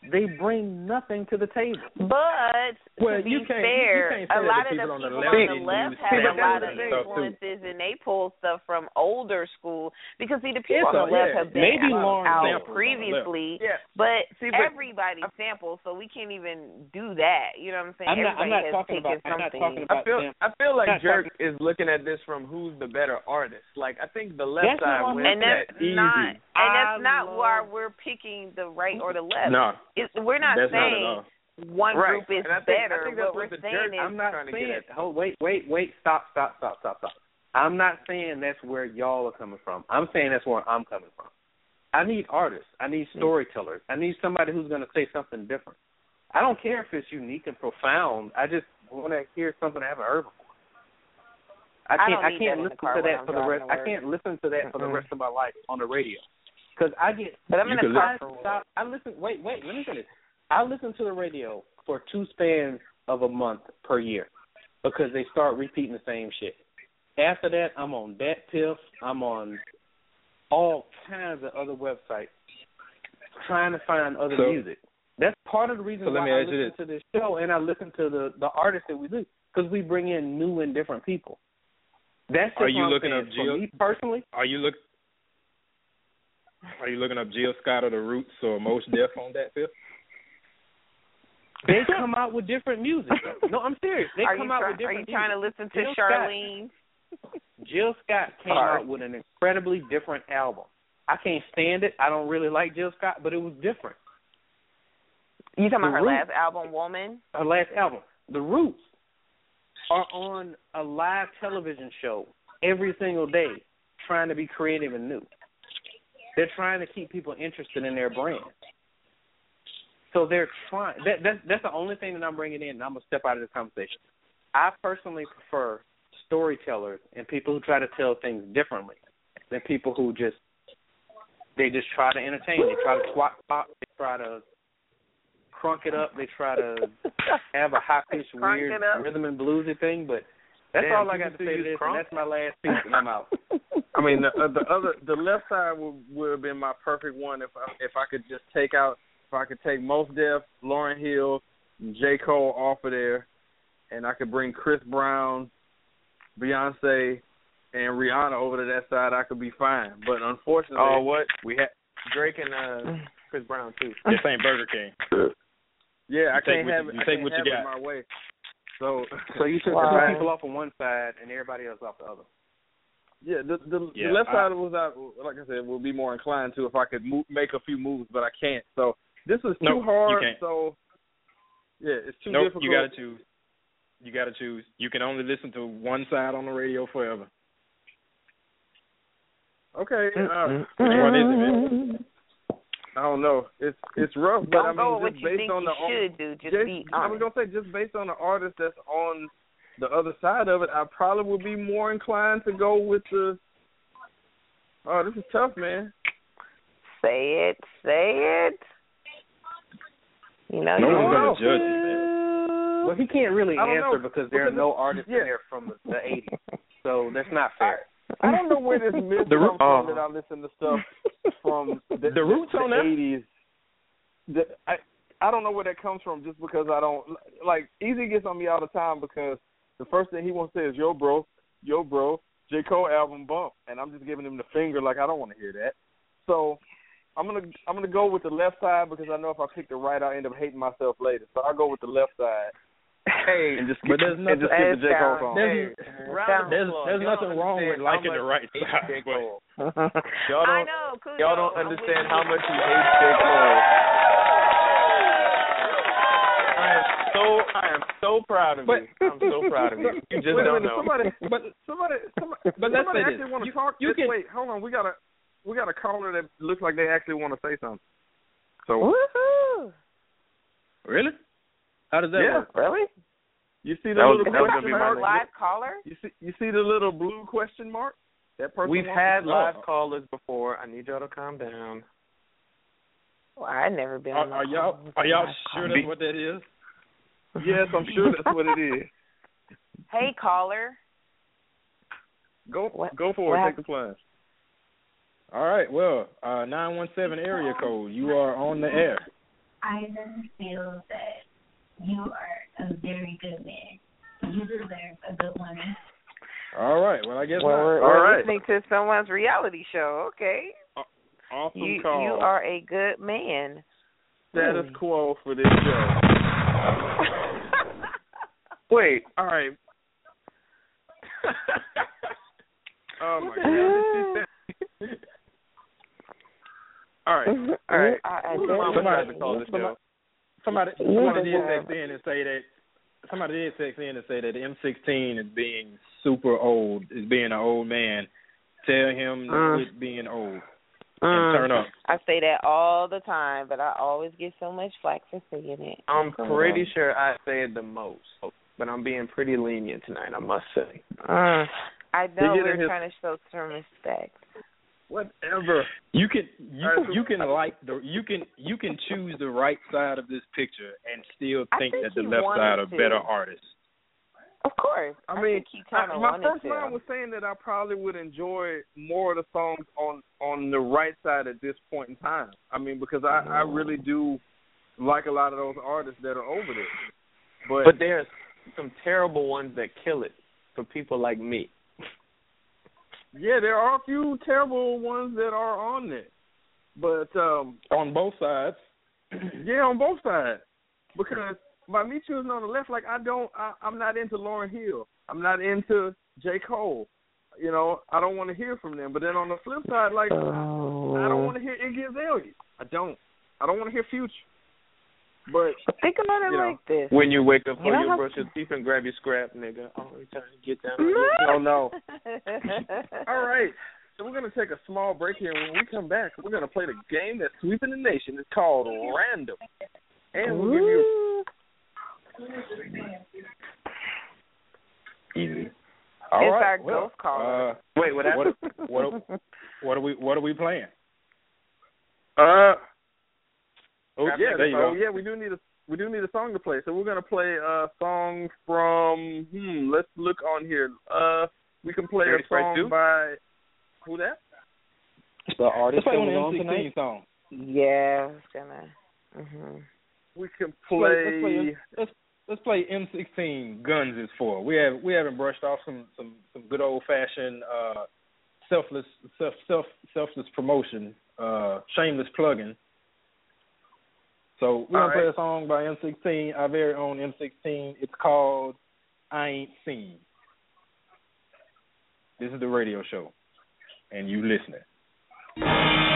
They bring nothing to the table. But Well, to be you can't- you fair, can't a lot the of the people on the left on the left use have a lot of of influences, and they pull stuff from older school. Because see, the people It's on the a- left yeah, have been maybe out, out samples on the previously, Yeah. but, See, but- everybody samples, so we can't even do that. You know what I'm saying? I'm not- I'm not has talking taken about- I'm not talking about I feel them. I feel like Not Jerk is looking at this from who's the better artist. Like I think the left That's side what and that's that easy. not, and that's I not why we're picking the right or the left. No, It's, we're not that's saying all. one Right. group is And I think- I better. think that's what what we're the saying jerk- is I'm not trying to saying. get at. Hold, wait, wait, wait. Stop, stop, stop, stop, stop. I'm not saying that's where y'all are coming from. I'm saying that's where I'm coming from. I need artists. I need mm-hmm. storytellers. I need somebody who's going to say something different. I don't care if it's unique and profound. I just want to hear something I haven't heard before. I I can't. don't I, can't that listen to that I'm for the rest. I can't listen to that for the rest of my life on the radio because I get. But I'm in a car I stop. I listen. Wait, wait. Let me finish. I listen to the radio for two spans of a month per year because they start repeating the same shit. After that, I'm on DatPiff. I'm on all kinds of other websites trying to find other So- music. That's part of the reason So let why me I listen to this show and I listen to the the artists that we do because we bring in new and different people. That's Are you looking saying. up For me personally, Are you look? Are you looking up Jill Scott or the Roots or Mos Def on DatPiff? they come out with different music. No, I'm serious. They are come out try- with different Are you trying to listen to Jill Scott- Charlene? Jill Scott came Sorry. out with an incredibly different album. I can't stand it. I don't really like Jill Scott, but it was different. You talking about her Roots- last album, Woman? Her last album, The Roots, are on a live television show every single day, trying to be creative and new. They're trying to keep people interested in their brand. So they're trying. That, that's that's the only thing that I'm bringing in. And I'm gonna step out of this conversation. I personally prefer storytellers and people who try to tell things differently than people who just they just try to entertain. They try to swat pop. They try to crunk it up. They try to have a high pitched weird rhythm and bluesy thing. But that's Damn, all I got to say to this. And that's my last piece, and I'm out. I mean, the, uh, the other, the left side would would have been my perfect one if I if I could just take out, if I could take Mos Def, Lauryn Hill, and J Cole off of there, and I could bring Chris Brown, Beyonce, and Rihanna over to that side, I could be fine. But unfortunately, Oh, what? we had Drake and uh Chris Brown too. This ain't Burger King. yeah, I You take can't what have you- it. you I take can't what you have it got. my way. So, So you took Wow. two people off on one side and everybody else off the other. Yeah, the the, Yeah, the left I- side was out. Like I said, would be more inclined to if I could move, make a few moves, but I can't. So this is Nope, too you hard. So yeah, it's too nope, difficult. you got to choose. You got to choose. You can only listen to one side on the radio forever. Okay, uh, Which one is it, man? I don't know. It's it's rough, but Don't I mean, just what you based think on you the should do. Just just, be I was gonna say just based on the artist that's on the other side of it, I probably would be more inclined to go with the. Oh, this is tough, man. Say it. Say it. You know, No you one's know. gonna judge you, man. Well, he can't really answer know, because there are no artists yeah. in there from the, the '80s, so that's not fair. I don't know where this myth The comes Root- from that I listen to stuff from the, The Roots the on there? 80s. The, I I don't know where that comes from just because I don't like Easy gets on me all the time because the first thing he wants to say is yo bro, yo bro, J Cole album bump, and I'm just giving him the finger like I don't want to hear that. So I'm gonna I'm gonna go with the left side because I know if I pick the right, I'll end up hating myself later. So I'll go with the left side. Hey, and just but there's and nothing. just skip the J Cole song. There's, round there's, there's nothing wrong with liking the right side. J. Cole. Y'all I don't know, y'all don't understand how much you hate J. Cole. I am so I am so proud of But- you. I'm so proud of you. You just Wait don't minute, know. Somebody, But somebody, somebody, But let's somebody actually want to talk. you can- Wait, hold on. We got a we got a caller that looks like they actually want to say something. So Woohoo! Really? How does that yeah, work? Really? you see the That little was question gonna be my mark? Live caller? You see you see the little blue question mark? That person. We've had live callers before. I need y'all to calm down. Well, I've never been Are, on are y'all are y'all sure that's what that is? Yes, I'm sure that's what it is. Hey, caller. Go What- go for what it. hap- Take the plunge. All right. Well, uh, nine one seven area code. You are on the air. I just feel that you are a very good man. You deserve a good woman. All right. Well, I guess Well, we're, All we're right. listening to someone's reality show. Okay. Awesome You call. you are a good man. Status Really? quo for this show. Wait, all right. oh my god. all right. All right. I, I Who's the mama Somebody- tried to call this show? Somebody You somebody did text in and say that somebody did text in and say that M16 is being super old, is being an old man. Tell him to Mm. quit being old and turn up. I say that all the time, but I always get so much flack for saying it. I'm pretty sure I say it the most, but I'm being pretty lenient tonight. I must say. Mm. I know get in we're his- trying to show some respect. Whatever. You can you All right, so- you can like the you can you can choose the right side of this picture and still think, think that the left side are to. better artists. Of course. I mean, think he I- my first to. line was saying that I probably would enjoy more of the songs on on the right side at this point in time. I mean, because I I really do like a lot of those artists that are over there. But, But there's some terrible ones that kill it for people like me. yeah, there are a few terrible ones that are on there. But um On both sides. yeah, on both sides. Because by me choosing on the left, like I don't, I, I'm not into Lauryn Hill. I'm not into J. Cole. You know, I don't want to hear from them. But then on the flip side, like I don't want to hear Iggy Azalea. I don't. I don't want to hear Future. But think about it you know, like this. When you wake up You for your have brush to- your teeth and grab your scrap, nigga. Oh, you trying to get down. no, no. All right. So we're gonna take a small break here, when we come back, we're gonna play the game that's sweeping the nation. It's called Random, and we'll give you. Easy. All It's right. our well, ghost caller. Uh, Wait, what happened? what, what, what are we what are we playing? Uh. Oh yeah. there you oh yeah. We do need a we do need a song to play. So we're gonna play a song from. Hmm. Let's look on here. Uh. We can play Dirty a song two? by. Who that? It's the artist Let's that one was on the tonight. M16 yeah, I was gonna. Mhm. We can Let's play, let's play, play. let's, let's play M16 Guns is for. We have we haven't brushed off some some some good old fashioned uh selfless self self selfless promotion, uh shameless plugging. So we're All gonna play a song by M16, our very own M16. It's called I Ain't Seen. This is the radio show, and you listening.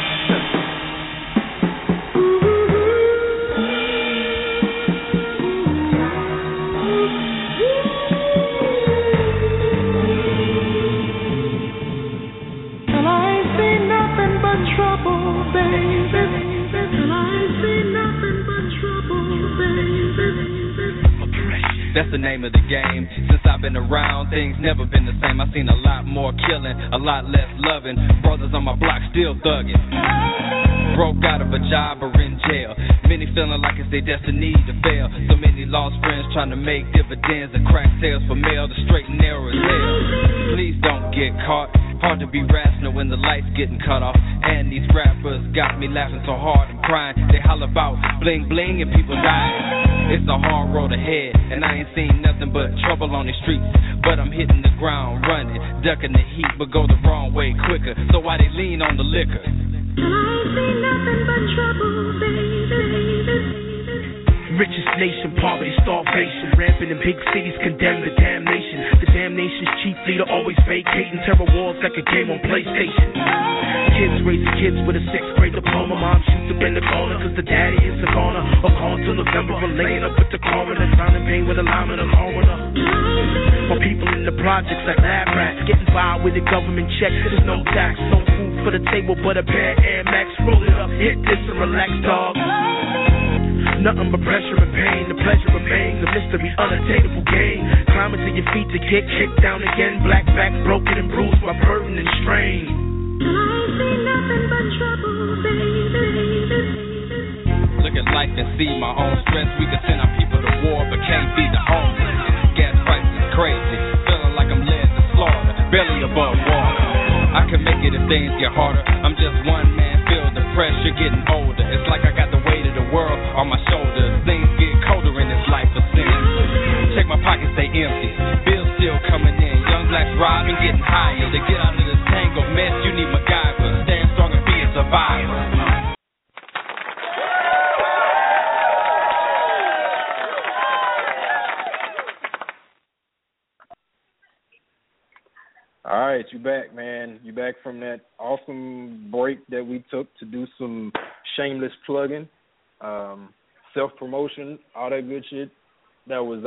That's the name of the game. Since I've been around, things never been the same. I've seen a lot more killing, a lot less loving. Brothers on my block still thugging. Broke out of a job or in jail. Many feeling like it's their destiny to fail. So many lost friends trying to make dividends and crack sales for mail. to straight and narrow hell. Please don't get caught. Hard to be rational when the lights getting cut off. And these rappers got me laughing so hard I'm crying. They holler about bling bling and people dying. It's a hard road ahead, and and I ain't seen nothing but trouble on the streets. But I'm hitting the ground running, ducking the heat, but go the wrong way quicker. So why they lean on the liquor? I ain't seen nothing but trouble, baby. Richest nation, poverty, starvation, rampant in big cities, condemned to damnation. The damnation's chief leader always vacating terror walls like a game on PlayStation. Kids raising kids with a sixth grade diploma. Mom shoots up in the corner cause the daddy is a goner. Or gone till November or laying up with the coroner. Signing pain with a lineman and a coroner. My people in the projects like lab rats. Getting by with the government checks. There's no tax, no food for the table but a pair of Air Max. Roll it up, hit this and relax, dog. Nothing but pressure and pain. The pleasure remains a mystery, unattainable game. Climbing to your feet to get kicked down again. Black back broken and bruised by burden and strain. Look at life and see my own stress. We could send our people to war, but can't feed the homeless. Gas prices crazy. Feeling like I'm led to slaughter. Barely above water. I can make it if things get harder.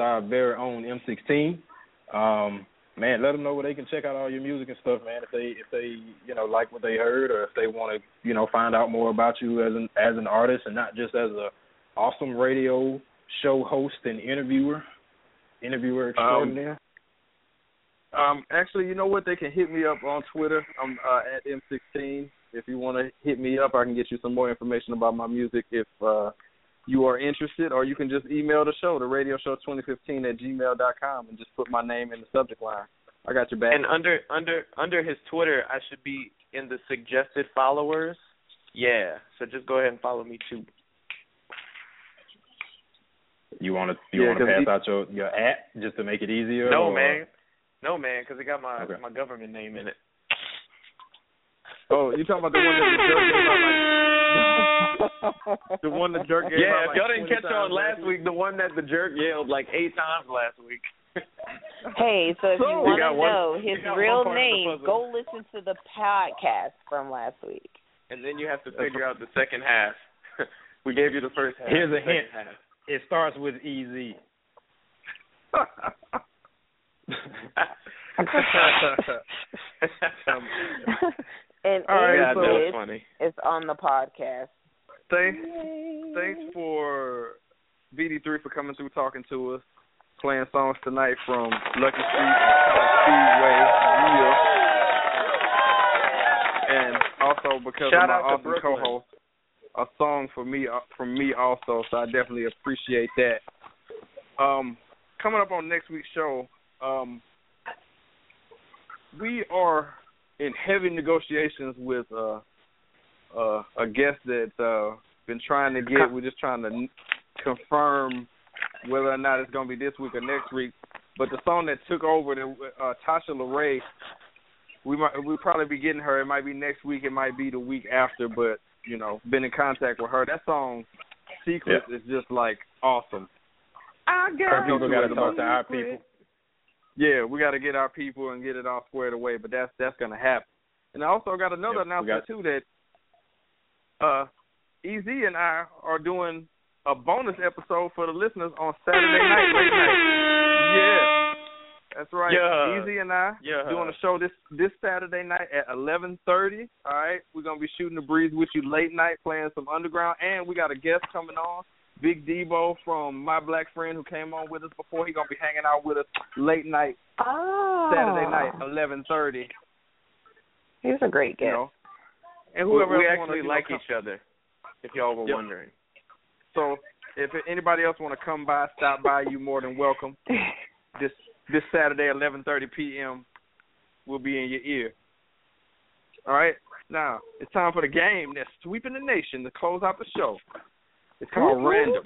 Our very own M16. Um, man, let them know where they can check out all your music and stuff, man. If they if they you know like what they heard, or if they want to you know find out more about you as an as an artist and not just as a awesome radio show host and interviewer, interviewer extraordinaire. Um, um, actually, you know what? They can hit me up on Twitter. I'm uh, at M16. If you want to hit me up, I can get you some more information about my music if uh, you are interested, or you can just email the show, the radio show 2015 at gmail dot com, and just put my name in the subject line. I got your back. And under under under his Twitter, I should be in the suggested followers. Yeah, so just go ahead and follow me too. You want to you Yeah, want to pass he- out your your app just to make it easier? No, or- man. No, man, because it got my Okay. my government name in it. Oh, you talking about the one that the jerk gave out like the one the jerk gave yeah, out if like y'all didn't catch on last week, the one that the jerk yelled like eight times last week. Hey, so if So- you You want to know his real part of the name, go listen to the podcast from last week. and then you have to figure out the second half. we gave you the first half. Here's a hint. half. It starts with easy. and All right, Aaron so- that was funny. it's on the podcast. Thanks, thanks for BD3 for coming through talking to us, playing songs tonight from Lucky Street and Speedway, yeah. and also because Shout of my out awesome Brooklyn. co-host, a song for me uh, from me also. So I definitely appreciate that. Um, coming up on next week's show, um, we are in heavy negotiations with uh, uh, a guest that uh, been trying to get. We're just trying to n- confirm whether or not it's going to be this week or next week. But the song that took over, the, uh, Tasha LaRae, we might we'll probably be getting her. It might be next week. It might be the week after. But you know, been in contact with her. That song, Secret, is just like awesome. I Our people got to talk to our people. Yeah, we got to get our people and get it all squared away, but that's that's gonna happen. And I also got another Yep, announcement got- too that uh Ez and I are doing a bonus episode for the listeners on Saturday night, late night. Yeah. That's right. Yeah. Easy and I Yeah. doing a show this this Saturday night at eleven thirty. All right, we're gonna be shooting the breeze with you late night, playing some underground, and we got a guest coming on, Big Debo from My Black Friend, who came on with us before. He gonna be hanging out with us late night Oh, Saturday night, eleven thirty. He's a great You guest. know, and We, whoever we else actually wanna, you know, like each other. If y'all were Yep. wondering. So if anybody else want to come by, stop by, you more than welcome. This this Saturday, 11:30 p.m. will be in your ear. All right. Now it's time for the game that's sweeping the nation to close out the show. It's called Woo-hoo. Random.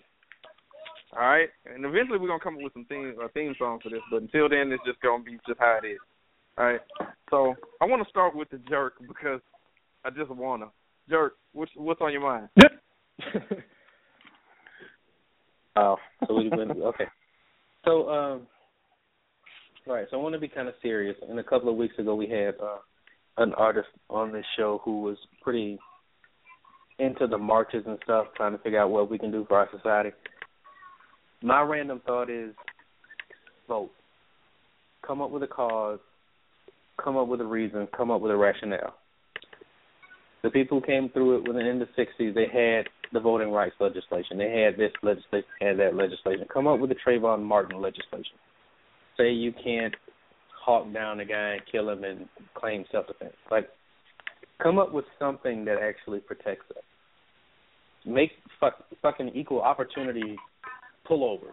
All right, and eventually we're gonna come up with some theme a theme song for this, but until then, it's just gonna be just how it is. All right. So I want to start with the jerk because I just wanna jerk. What's what's on your mind? oh, so we went okay. So um, right. So I want to be kind of serious. And a couple of weeks ago, we had uh, an artist on this show who was pretty into the marches and stuff, trying to figure out what we can do for our society. My random thought is vote. Come up with a cause, come up with a reason, come up with a rationale. The people who came through it within in the 60s, they had the voting rights legislation. They had this legislation, had that legislation. Come up with the Trayvon Martin legislation. Say you can't hawk down a guy and kill him and claim self-defense. Like, come up with something that actually protects us. Make fuck, fucking equal opportunity pullovers.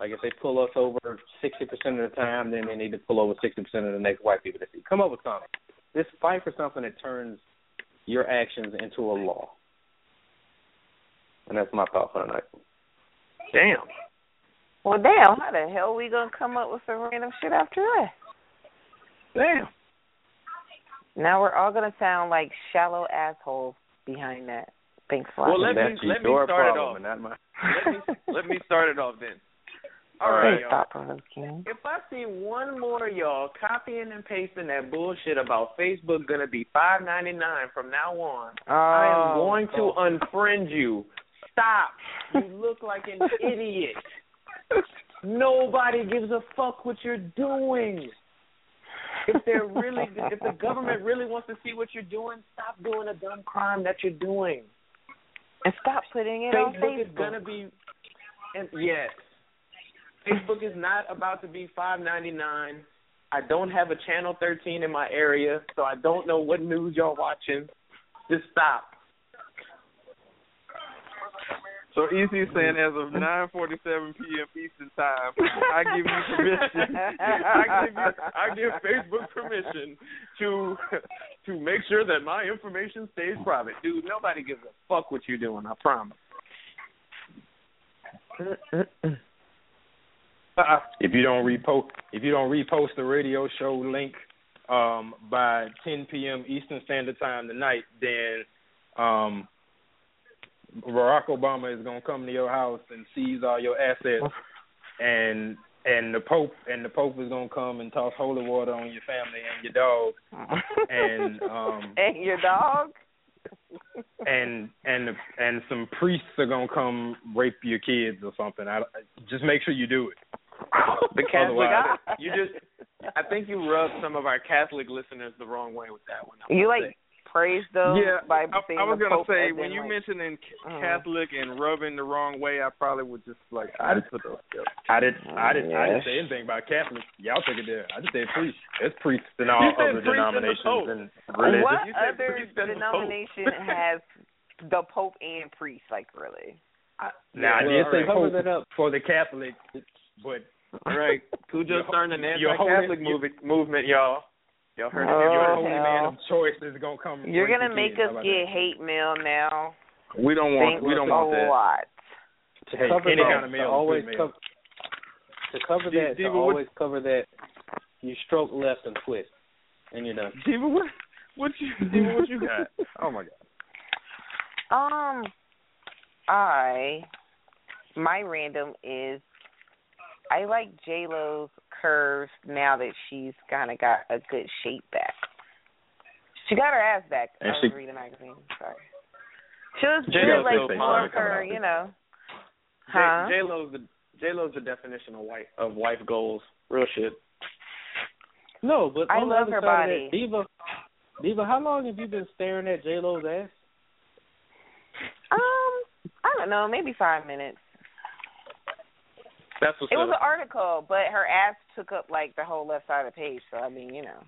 Like if they pull us over sixty percent of the time, then they need to pull over sixty percent of the next white people they see. Come up with something. Just fight for something that turns your actions into a law. And that's my thought for tonight. Damn. Well, damn. How the hell are we gonna come up with some random shit after that? Damn. Now we're all gonna sound like shallow assholes behind that. Thanks a lot. Well, let me let me start it off. My... let me let me start it off then. All right, y'all. If I see one more of y'all copying and pasting that bullshit about Facebook gonna be five ninety nine from now on, I am Oh, going to unfriend you. Stop. You look like an idiot. Nobody gives a fuck what you're doing. If they're really, if the government really wants to see what you're doing, stop doing a dumb crime that you're doing. And stop putting it Facebook, on Facebook. is gonna be, and yes, Facebook is not about to be five ninety nine. I don't have a channel thirteen in my area, so I don't know what news y'all watching. Just stop. So Easy saying as of 9:47 p.m. Eastern Time, I give you permission. I give you, I give Facebook permission to to make sure that my information stays private. Dude, nobody gives a fuck what you're doing. I promise. Uh-uh. If you don't repost, if you don't repost the radio show link um, by 10 p.m. Eastern Standard Time tonight, then um, Barack Obama is gonna come to your house and seize all your assets, and and the Pope and the Pope is gonna come and toss holy water on your family and your dog, and um, and your dog. and and and some priests are gonna come rape your kids or something. I, just make sure you do it. The Catholic, Otherwise- you just, I think you rubbed some of our Catholic listeners the wrong way with that one. I You like say. Praise them yeah, by I, I was gonna Pope say when in, you like, mentioning uh-huh. Catholic and rubbing the wrong way, I probably would just like I I just- put those. I didn't, I did I Yes. didn't say anything about Catholic. Y'all took it there. I just said priest. There's priests in all other priests and denominations and religions. What other priest the denomination has the Pope and priest? Like really? Now I Well, did all say right, cover Pope that up. for the Catholic, but All right, Cujo's Your- starting an your anti-Catholic holy- movement, movement, y'all. Y'all heard Oh, it your here holy first. man hell. of choice is gonna come. You're gonna make us get that? hate mail now. We don't want Thanks we don't want that. lot. To Hey, cover any that, kind of mail to always good mail. cover, to cover D- that, to Diva, what- always cover that, you stroke left and twist, and you're done. Diva, what what you Diva, what you got? Oh my god. Um, I my random is I like J Lo's curves now that she's kind of got a good shape back. She got her ass back. And I was she- reading a magazine. Sorry. She was J-Lo good, like more of her, coming out. you know. J Huh? J Lo's the J Lo's the definition of wife of wife goals. Real shit. No, but I on the love other her side body. that, Diva, Diva, how long have you been staring at J Lo's ass? Um, I don't know, maybe five minutes. That's what's It was up. an article, but her ass took up like the whole left side of the page. So I mean, you know.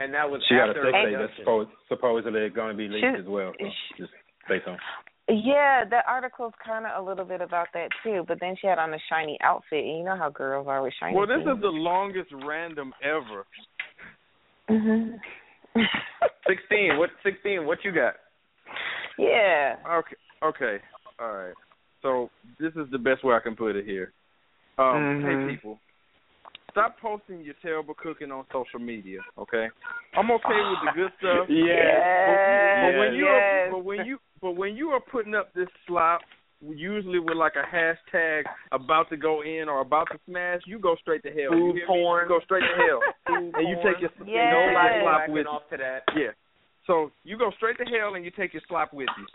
and that was She got a after sex that's supposed, supposedly going to be leaked She- as well. So she- just say something. Yeah, the article's kind of a little bit about that too. But then she had on a shiny outfit, and you know how girls are with shiny. Well, this things. is the longest random ever. Mhm. sixteen. What sixteen? What you got? yeah. Okay. Okay. All right. So this is the best way I can put it here. Um, Mhm. Hey people, stop posting your terrible cooking on social media. Okay, I'm okay with the good stuff. Yes. But, but when you Yes. are, but when you but when you are putting up this slop, usually with like a hashtag about to go in or about to smash, you go straight to hell. Food hear me? porn. You go straight to hell, Food and you take your Yes. no like slop with you. off to that. Yeah. So you go straight to hell and you take your slop with you.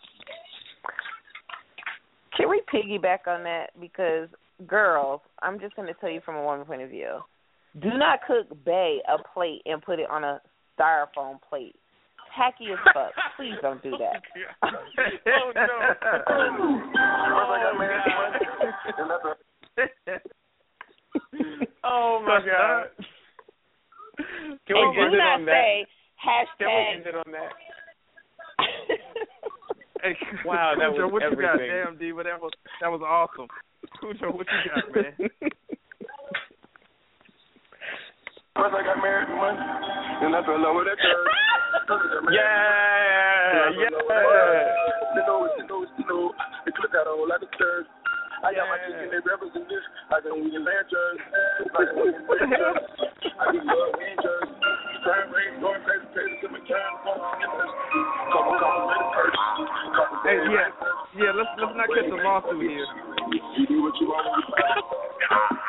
Can we piggyback on that? Because girls, I'm just going to tell you from a woman point of view. Do not cook Bay a plate and put it on a styrofoam plate. Tacky as fuck. Please don't do that. oh no. oh my god. Can and we do end it not on that? say Can we hashtag. end it on that? Hey, Wow, that Cujo, was what you got? everything. Damn, D, but that was that was awesome. Cujo, what you got, man? First I got married to money, then I fell in love with that girl. Yeah, yeah. You know, you know, you know, it click out a whole lot third. I got my chicken in this. I can win your lanterns. I can win your lanterns. I can love rangers. Turn rain, going crazy, crazy, to turn. Couple, couple, little purse. Couple, Hey, yeah, yeah. Let's let's not get the lawsuit here. You do what you want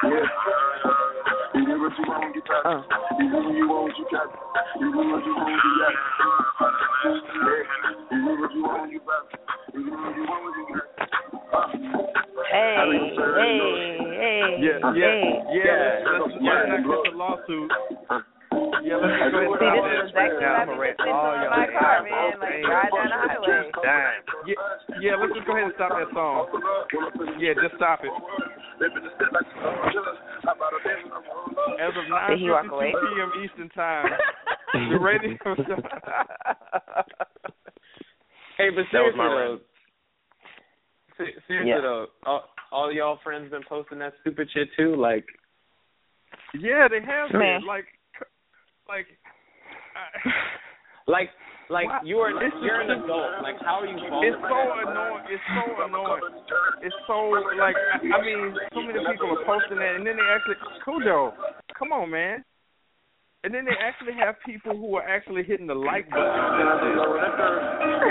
Yeah. You do what you want you got it. You do what you want you got it. You do what you want you got it. Yeah. You do what you want you got it. You do what you want you got it. Hey, hey, hey, Yeah, yeah, hey. yeah. Let's, let's, let's not get the lawsuit. Yeah, let's go ahead and See, this that. is exactly what I be listening to in my car, man. Like, ride down the highway. Damn. Yeah, yeah, let's just go ahead and stop that song. Yeah, just stop it. As of Did 9:52 p.m. Eastern Time, the radio show. Hey, but seriously though, seriously Yeah. though, all, all y'all friends been posting that stupid shit too. Like, Yeah, they have Man. been like, like, like, like Wow. you are It's you're an adult. Like, how are you it's so that? annoying. It's so annoying. It's so like, I, I mean, so many people are posting that, and then they actually, Cujo, come on, man. And then they actually have people who are actually hitting the like button. instead of this.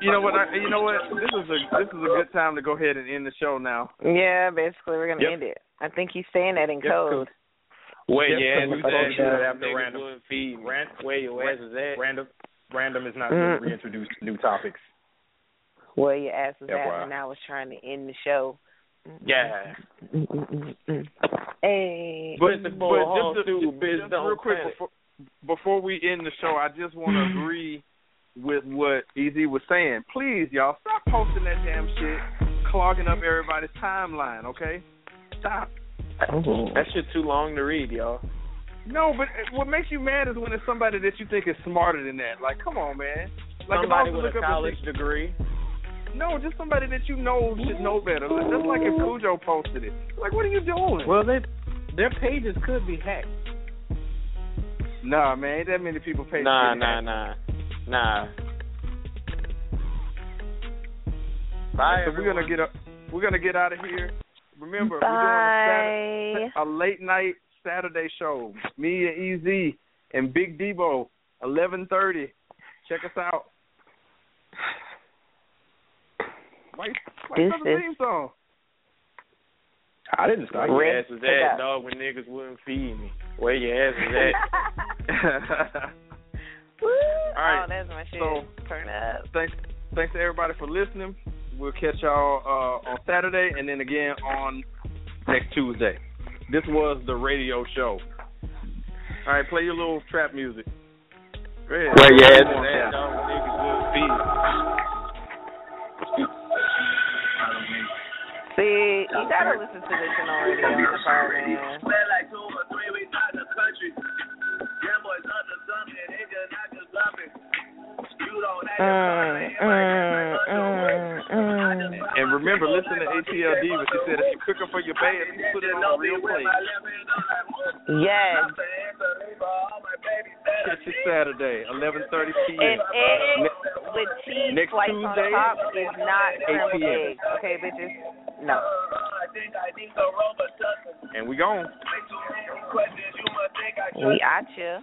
You know what? I, you know what? This is a this is a good time to go ahead and end the show now. Yeah, basically, we're gonna Yep. end it. I think he's saying that in Yep, code. Wait, Yep, your ass so we is supposed at? to do it after random. feed. Ran- Where your ass is at? Random, random is not Mm. going to reintroduce new topics. Where your ass was at, FYI. and I was trying to end the show. Yeah. Hey. But, but bull just, too, just, bitch, just real quick before, before we end the show, I just want to agree with what Easy was saying. Please, y'all, stop posting that damn shit, clogging up everybody's timeline. Okay, stop. Oh. That shit too long to read, y'all. No, but uh, what makes you mad is when it's somebody that you think is smarter than that. Like, come on, man. Like, if I Somebody was to with look a up and college see- degree. No, just somebody that you know should know better. Just like if Cujo posted it. Like, what are you doing? Well, they their pages could be hacked. Nah, man, ain't that many people pay. Nah, nah, nah, nah. Bye, so we're gonna get up. We're gonna get out of here. Remember, Bye. we're doing a, Saturday, a late night Saturday show. Me and Ez and Big Debo, eleven thirty. Check us out. Why, why This the is- theme song? I didn't stop. Where your ass is pick at, dog, when niggas wouldn't feed me. Where your ass is at. Woo. All right, Oh, that's my shit. so- Turn up. thanks, thanks to everybody for listening. We'll catch y'all uh, on Saturday and then again on next Tuesday. This was the radio show. All right, play your little trap music. Go ahead. Where your ass is at, dog, when niggas wouldn't feed me. See, you gotta listen to this in on radio Uh, uh, uh, and remember, listen to ATL Diva. She said if you cook up for your band, you put it on a real plate. Yes. catch you Saturday, 11:30 p.m. And eggs with cheese next sliced on Tuesday, top is not 8 scrambled p.m. eggs. Okay, bitches? No. And we gone. We at ya.